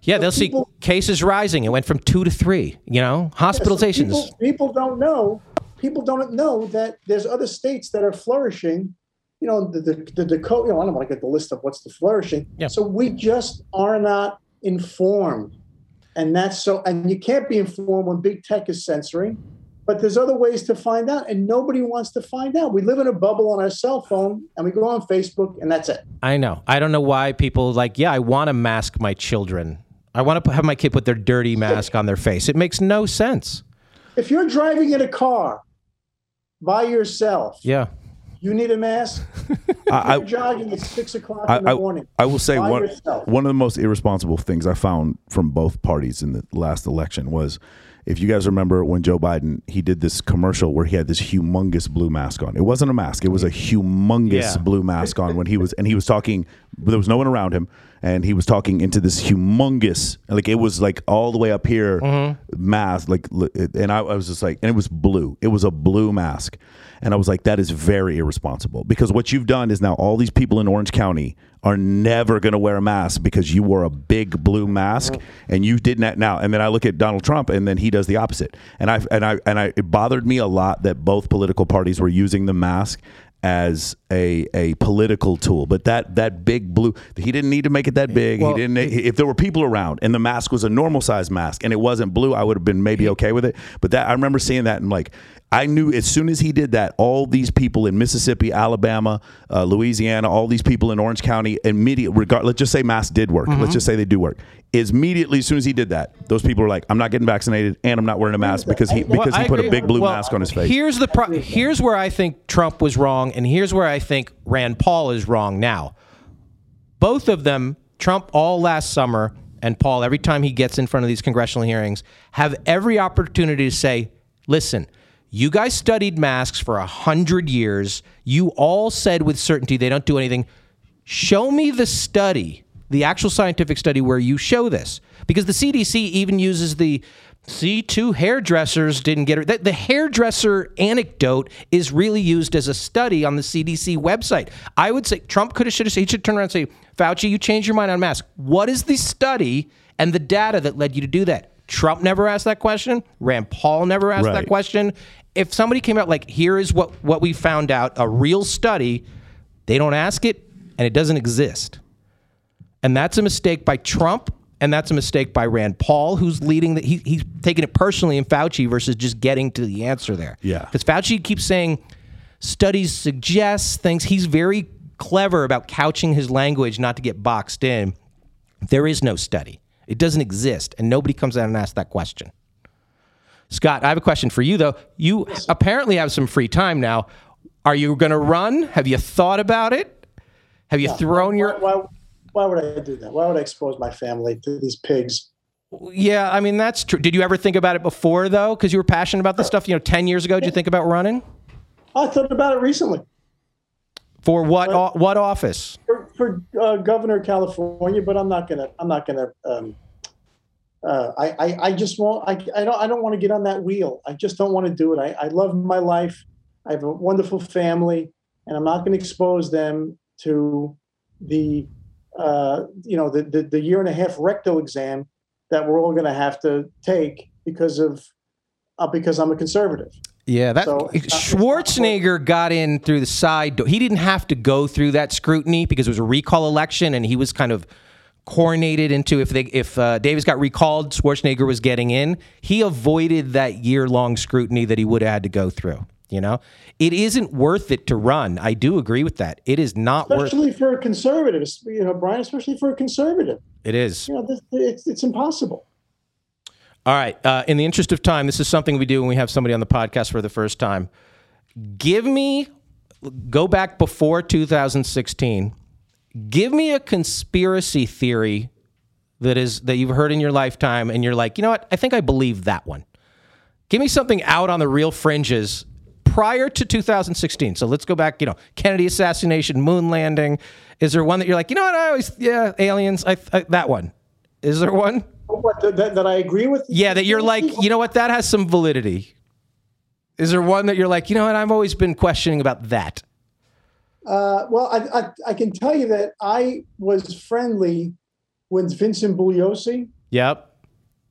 Yeah, they'll people- see cases rising. It went from two to three. You know, hospitalizations. So people, people don't know. People don't know that there's other states that are flourishing. You know, the the, the Dakota. You know, I don't want to get the list of what's the flourishing. Yeah. So we just are not informed, and that's so. And you can't be informed when big tech is censoring. But there's other ways to find out, and nobody wants to find out. We live in a bubble on our cell phone, and we go on Facebook, and that's it. I know. I don't know why people like. Yeah, I want to mask my children. I want to have my kid put their dirty mask on their face. It makes no sense. If you're driving in a car by yourself, Yeah. You need a mask. I, You're jogging at six o'clock I, in the I, morning. I will say one, yourself. one of the most irresponsible things I found from both parties in the last election was if you guys remember when Joe Biden he did this commercial where he had this humongous blue mask on. It wasn't a mask; it was a humongous Yeah. blue mask on when he was and he was talking. There was no one around him, and he was talking into this humongous, like it was like all the way up here mm-hmm. mask. Like, and I, I was just like, and it was blue. It was a blue mask. And I was like, that is very irresponsible because what you've done is now all these people in Orange County are never going to wear a mask because you wore a big blue mask and you did not now. And then I look at Donald Trump and then he does the opposite. And I and I and I it bothered me a lot that both political parties were using the mask as a a political tool. But that that big blue he didn't need to make it that eh, big. Well, he didn't if there were people around and the mask was a normal size mask and it wasn't blue, I would have been maybe okay with it. But that I remember seeing that and like I knew as soon as he did that, all these people in Mississippi, Alabama, uh, Louisiana, all these people in Orange County, immediate regard. Let's just say masks did work. Mm-hmm. Let's just say they do work. Is immediately as soon as he did that, those people were like, "I'm not getting vaccinated, and I'm not wearing a mask because he Well, because he put a big blue Well, mask on his face." Here's the pro- here's where I think Trump was wrong, and here's where I think Rand Paul is wrong now. Both of them, Trump all last summer, and Paul every time he gets in front of these congressional hearings, have every opportunity to say, "Listen." You guys studied masks for a hundred years. You all said with certainty they don't do anything. Show me the study, the actual scientific study where you show this. Because the CDC even uses the see two hairdressers didn't get it. The, the hairdresser anecdote is really used as a study on the CDC website. I would say Trump could have should have said he should turn around and say, Fauci, you changed your mind on masks. What is the study and the data that led you to do that? Trump never asked that question. Rand Paul never asked that question. If somebody came out like, here is what, what we found out, a real study, they don't ask it and it doesn't exist. And that's a mistake by Trump, and that's a mistake by Rand Paul, who's leading the he, he's taking it personally in Fauci versus just getting to the answer there. Yeah. Because Fauci keeps saying studies suggest things. He's very clever about couching his language not to get boxed in. There is no study. It doesn't exist, and nobody comes out and asks that question. Scott, I have a question for you though. You apparently have some free time now. Are you going to run? Have you thought about it? Have you thrown your Why, why, why would I do that? Why would I expose my family to these pigs? Yeah, I mean that's true. Did you ever think about it before though? Because you were passionate about this stuff. You know, ten years ago, did you think about running I thought about it recently for what? o- what office? for, for uh, governor of California, but I'm not gonna. I'm not gonna. Um, uh, I, I I just won't. I, I don't. I don't want to get on that wheel. I just don't want to do it. I, I love my life. I have a wonderful family, and I'm not going to expose them to the uh, you know the, the the year and a half rectal exam that we're all going to have to take because of uh, because I'm a conservative. Yeah, that So, it's not- it's not Schwarzenegger got in through the side door. He didn't have to go through that scrutiny because it was a recall election, and he was kind of coronated into if they if uh, Davis got recalled, Schwarzenegger was getting in. He avoided that year long scrutiny that he would have had to go through. You know, it isn't worth it to run. I do agree with that. It is not worth. Especially for a conservative, you know, Brian. Especially for a conservative, It is. you know, this, it's it's impossible. All right. Uh, in the interest of time, this is something we do when we have somebody on the podcast for the first time. Give me, go back before 2016. Give me a conspiracy theory that is that you've heard in your lifetime, and you're like, you know what? I think I believe that one. Give me something out on the real fringes prior to 2016. So let's go back. You know, Kennedy assassination, moon landing. Is there one that you're like, you know what? I always, yeah, aliens. I, I that one. Is there one? What that, that, that I agree with? Yeah, that you're like, you know what, that has some validity. Is there one that you're like, you know what, I've always been questioning about that? Uh, well, I, I I can tell you that I was friendly with Vincent Bugliosi. Yep.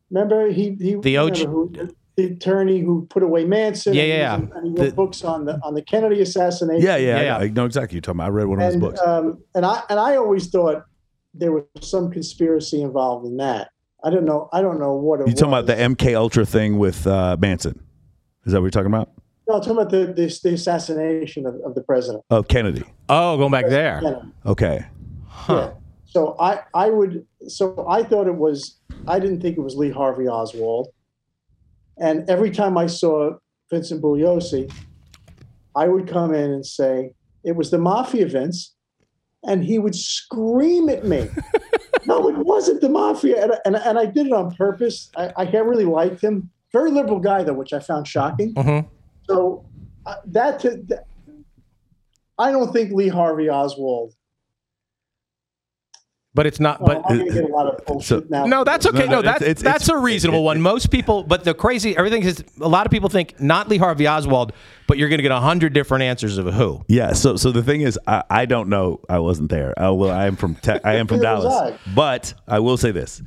Remember he he The OG who, the attorney who put away Manson. Yeah, yeah, was- yeah. And he wrote The- books on the on the Kennedy assassination. yeah, yeah, Yeah, yeah, yeah. I know exactly you're talking about. I read one of his books. um, and I and I always thought there was some conspiracy involved in that. I don't know. I don't know what it you talking about the MK Ultra thing with uh, Manson? Is that what you're talking about? No, I'm talking about the the, the assassination of, of the president. Of Kennedy. Oh, going back there. Kennedy. Okay. Yeah. So I, I would so I thought it was I didn't think it was Lee Harvey Oswald. And every time I saw Vincent Bugliosi, I would come in and say, it was the mafia, Vince, and he would scream at me. no, it wasn't the mafia, and, and, and I did it on purpose. I, I really liked him. Very liberal guy, though, which I found shocking. Mhm. So uh, that, to, that I don't think Lee Harvey Oswald. But it's not. Well, But I'm get a lot of So- now. No, that's okay. No, No, no, that's it's- it's- that's a reasonable it- it- one. Most people, but the crazy everything is a lot of people think not Lee Harvey Oswald, but you're going to get a hundred different answers of who. Yeah. So so the thing is, I, I don't know. I wasn't there. Although I am from te- I am from Neither was Dallas. But I will say this: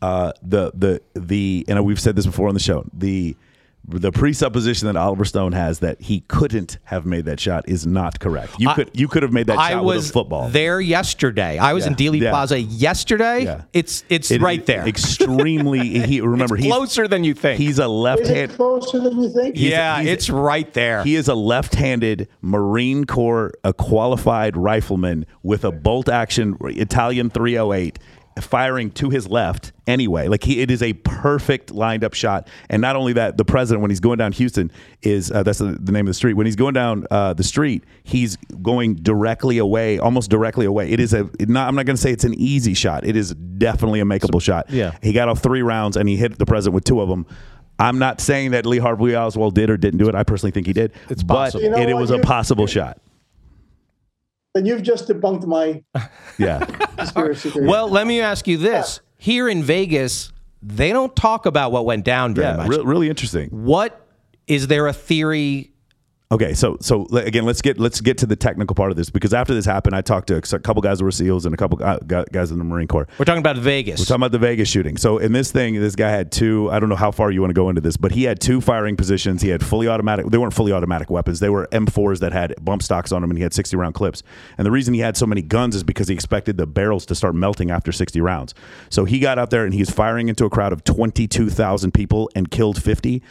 uh, the the the and we've said this before on the show. The the presupposition that Oliver Stone has that he couldn't have made that shot is not correct. You I- could you could have made that I shot was with a football. there yesterday. I was Yeah, in Dealey yeah. Plaza yesterday. Yeah. It's it's It- right there. Extremely. He remember it's he's closer than you think. he's a left Is hand. closer than you think? yeah, he's- it's right there. He is a left-handed Marine Corps, a qualified rifleman with a bolt-action Italian 308, firing to his left. Anyway, like he, it is a perfect lined-up shot. And not only that, the president, when he's going down Houston, is uh, that's the, the name of the street. When he's going down uh, the street, he's going directly away, almost directly away. It is a not. I'm not going to say it's an easy shot. It is definitely a makeable shot. yeah. he got off three rounds and he hit the president with two of them. I'm not saying that Lee Harvey Oswald did or didn't do it. I personally think he did. It's but possible. You know it, it was a you- possible shot. Then you've just debunked my Yeah. conspiracy theory. well, let me ask you this: here in Vegas, they don't talk about what went down very yeah. much. Re- really interesting. What is there a theory? Okay, so so again, let's get let's get to the technical part of this because after this happened, I talked to a couple guys who were SEALs and a couple gu- gu- guys in the Marine Corps. We're talking about Vegas. We're talking about the Vegas shooting. So in this thing, this guy had two. I don't know how far you want to go into this, but he had two firing positions. He had fully automatic. They weren't fully automatic weapons. They were M4s that had bump stocks on them, and he had 60 round clips. And the reason he had so many guns is because he expected the barrels to start melting after 60 rounds. So he got out there and he's firing into a crowd of 22,000 people and killed 50.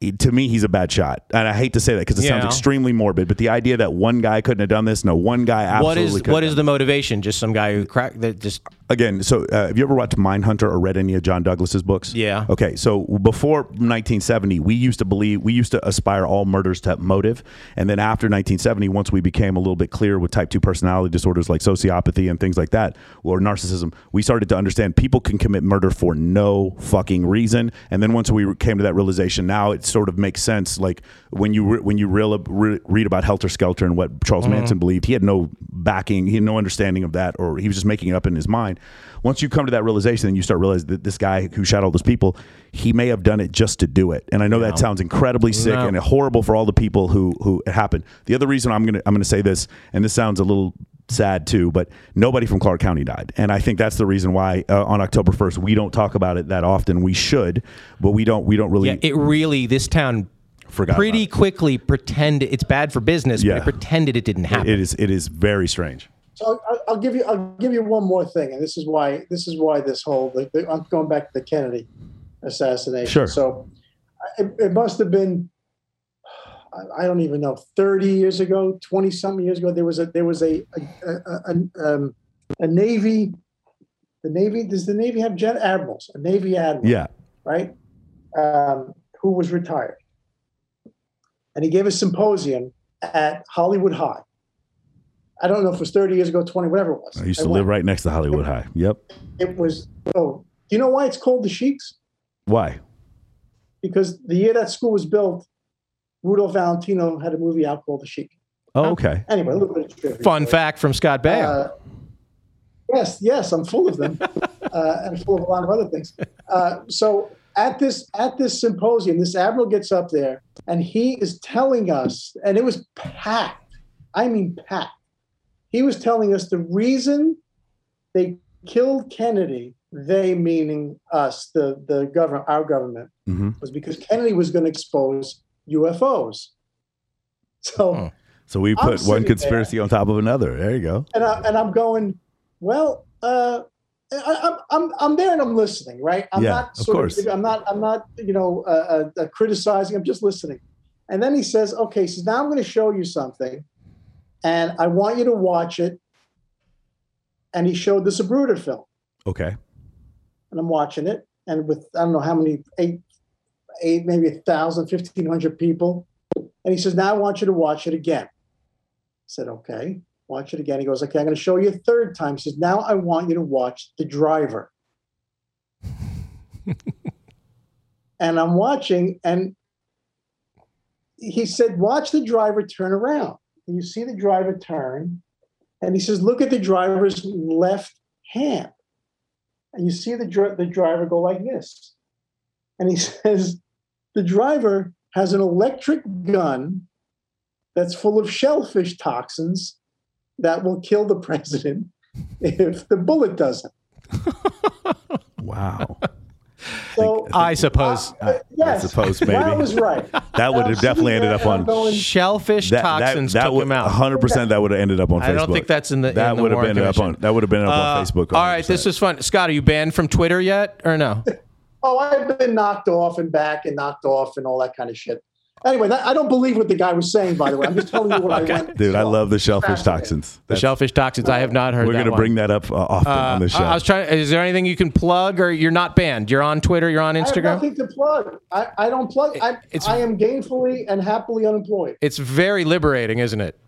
To me, he's a bad shot, and I hate to say that because it sounds extremely morbid. But the idea that one guy couldn't have done this, no, one guy absolutely what is what the motivation? Just some guy who cracked that just again, so uh, have you ever watched Mindhunter or read any of John Douglas's books? Yeah. Okay, so before 1970, we used to believe we used to aspire all murders to have motive, and then after 1970, once we became a little bit clear with type two personality disorders like sociopathy and things like that, or narcissism, we started to understand people can commit murder for no fucking reason. And then once we came to that realization, now it sort of makes sense. Like when you re- when you real, re- read about Helter Skelter and what Charles Manson believed, he had no backing, he had no understanding of that, or he was just making it up in his mind. Once you come to that realization, then you start realizing that this guy who shot all those people, he may have done it just to do it. And I know that sounds incredibly sick No. and horrible for all the people who who it happened. The other reason I'm gonna I'm gonna say this, and this sounds a little sad too, but nobody from Clark County died, and I think that's the reason why uh, on October 1st we don't talk about it that often. We should, but we don't. We don't really. yeah. It really this town Forgot pretty quickly pretended it's bad for business, Yeah. but it pretended it didn't happen. it is. It is very strange. So I'll- I'll, give you I'll give you one more thing, and this is why this is why this whole the, the, I'm going back to the Kennedy assassination. Sure. So it, it must have been I- I don't even know 30 years ago, 20 something years ago. There was a there was a a, a, a, um, a Navy. The Navy does the Navy have jet admirals? A Navy admiral, Yeah. right? Um, who was retired, and he gave a symposium at Hollywood High. I don't know if it was 30 years ago, 20, whatever it was. I used to went. live right next to Hollywood High. Yep. It was, oh, do you know why it's called the Sheiks? Why? Because the year that school was built, Rudolph Valentino had a movie out called The Sheik. Oh, okay. Anyway, a little bit of trivia. Fun fact from Scott Baio. Uh, yes, yes, I'm full of them, uh, and full of a lot of other things. Uh, so at this at this symposium, this admiral gets up there, and he is telling us, and it was packed. I mean, packed. He was telling us the reason they killed Kennedy. They meaning us, the the government, our government, hmm was because Kennedy was going to expose UFOs. So. Hmm. So we put one conspiracy on top of another. There you go. and I, and I'm going, well, uh, I, I'm I'm I'm there and I'm listening, right? I'm Yeah, not of sort course. I'm not I'm not you know uh, uh, criticizing. I'm just listening. And then he says, okay, so now I'm going to show you something, and I want you to watch it. And he showed the Zapruder film, Okay. and I'm watching it, and with I don't know how many eight eight maybe a thousand, fifteen hundred people, and he says, now I want you to watch it again. said, okay, watch it again. He goes, okay, I'm going to show you a third time. He says, now I want you to watch the driver. and I'm watching, and he said, watch the driver turn around. And you see the driver turn, and he says, look at the driver's left hand. And you see the, dr- the driver go like this. And he says, the driver has an electric gun that's full of shellfish toxins that will kill the president if the bullet doesn't. Wow. So I suppose uh, yes, suppose, maybe. that was right. That would have definitely ended up on. Going, shellfish That, toxins that, that took would, him out. 100% that would have ended up on Facebook. I don't think that's in the- That in the would have been up on. That would have been up Uh, on Facebook. all right, this 100%. was fun. Scott, are you banned from Twitter yet or no? oh, I've been knocked off and back and knocked off and all that kind of shit. Anyway, that, I don't believe what the guy was saying. By the way, I'm just telling you what I went. Dude, I love the shellfish Fascinating. toxins. The shellfish toxins. I have not heard. We're going to bring that up uh, often on the Uh, show. I was trying. Is there anything you can plug, or you're not banned? You're on Twitter. You're on Instagram. I have Instagram. nothing to plug. I, I don't plug. I, It's- I am gainfully and happily unemployed. It's very liberating, isn't it?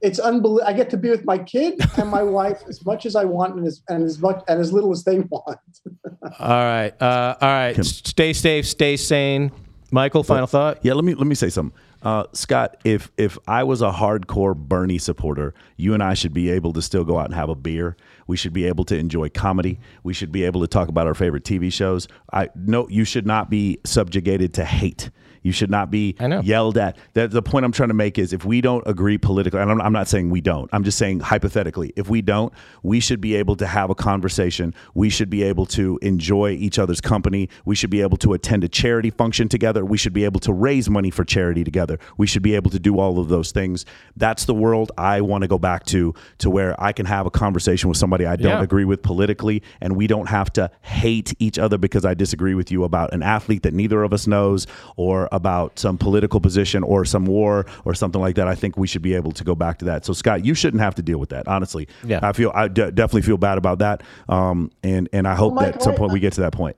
It's unbelievable. I get to be with my kid and my wife as much as I want and as and as much and as little as they want. All right. Uh, all right. Stay safe. Stay sane. Michael, final thought. Yeah, let me let me say something. Uh, Scott, if if I was a hardcore Bernie supporter, you and I should be able to still go out and have a beer. We should be able to enjoy comedy. We should be able to talk about our favorite TV shows. I no, you should not be subjugated to hate. You should not be I know. yelled at. That the point I'm trying to make is if we don't agree politically, and I'm, I'm not saying we don't. I'm just saying hypothetically, if we don't, we should be able to have a conversation. We should be able to enjoy each other's company. We should be able to attend a charity function together. We should be able to raise money for charity together. We should be able to do all of those things. That's the world I want to go back to, to where I can have a conversation with somebody I don't Yeah. agree with politically, and we don't have to hate each other because I disagree with you about an athlete that neither of us knows or about some political position or some war or something like that. I think we should be able to go back to that. So, Scott, you shouldn't have to deal with that. Honestly, Yeah. I feel I definitely feel bad about that, um, and and I hope Well, that at some Michael, point we get to that point.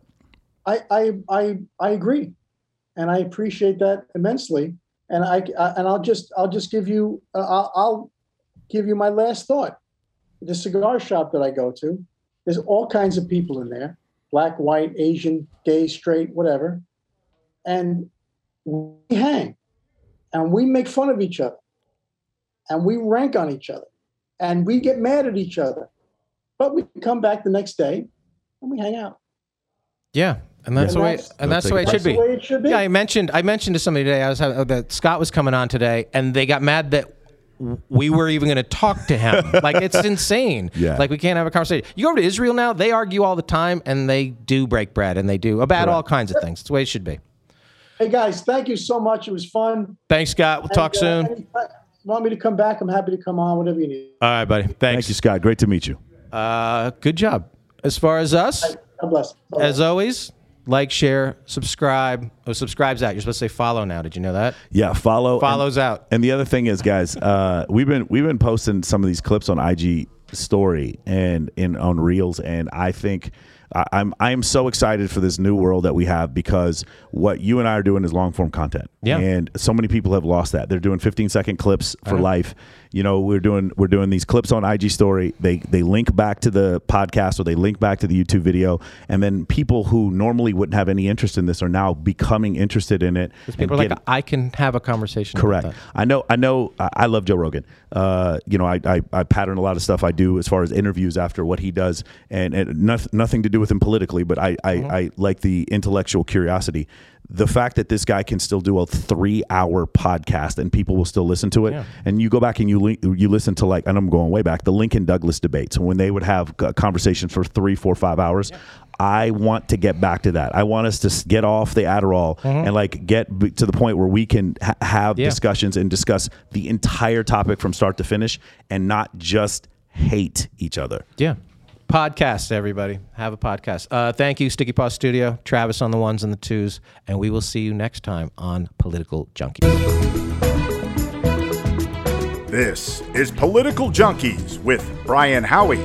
I I I, I agree, and I appreciate that immensely. And I, I and I'll just I'll just give you uh, I'll, I'll give you my last thought. The cigar shop that I go to, there's all kinds of people in there, black, white, Asian, gay, straight, whatever, and we hang, and we make fun of each other, and we rank on each other, and we get mad at each other, but we come back the next day and we hang out. Yeah, and that's Yeah, the way. that's- And that's the way it That's should be. the way it should be. Yeah, I mentioned I mentioned to somebody today. I was having, oh, that Scott was coming on today, and they got mad that we were even going to talk to him. like it's insane. Yeah. Like we can't have a conversation. You go over to Israel now; they argue all the time, and they do break bread, and they do about all kinds of things. It's the way it should be. Hey guys, thank you so much. It was fun. Thanks, Scott. We'll talk uh, soon. anytime want me to come back? I'm happy to come on. Whatever you need. All right, buddy. Thanks. Thank you, Scott. Great to meet you. Uh, good job. As far as us, God bless. Bye-bye. as always, like, share, subscribe. Oh, subscribe's out. You're supposed to say follow now. Did you know that? Yeah, follow. and- Follows out. And the other thing is, guys, uh, we've been we've been posting some of these clips on IG story and in on Reels, and I think I, I'm I am so excited for this new world that we have because what you and I are doing is long form content. Yeah. and so many people have lost that. They're doing 15 second clips for life. You know, we're doing we're doing these clips on IG story. They they link back to the podcast or they link back to the YouTube video, and then people who normally wouldn't have any interest in this are now becoming interested in it. People like, I can have a conversation. Correct. that." I know. I know. I I love Joe Rogan. Uh, you know, I, I I pattern a lot of stuff I do as far as interviews after what he does, and, and nothing, nothing to do with him politically, but I I, Mm-hmm. I like the intellectual curiosity. The fact that this guy can still do a three-hour podcast and people will still listen to it, Yeah. and you go back and you you listen to like, and I'm going way back, the Lincoln Douglas debates when they would have conversations for three, four, five hours. I want to get back to that. I want us to get off the Adderall and like get b- to the point where we can ha- have Mm-hmm. Yeah. discussions and discuss the entire topic from start to finish and not just hate each other. Yeah. Podcast, everybody. Have a podcast. Uh, thank you, Sticky Paw Studio, Travis on the ones and the twos, and we will see you next time on Political Junkies. This is Political Junkies with Brian Howie.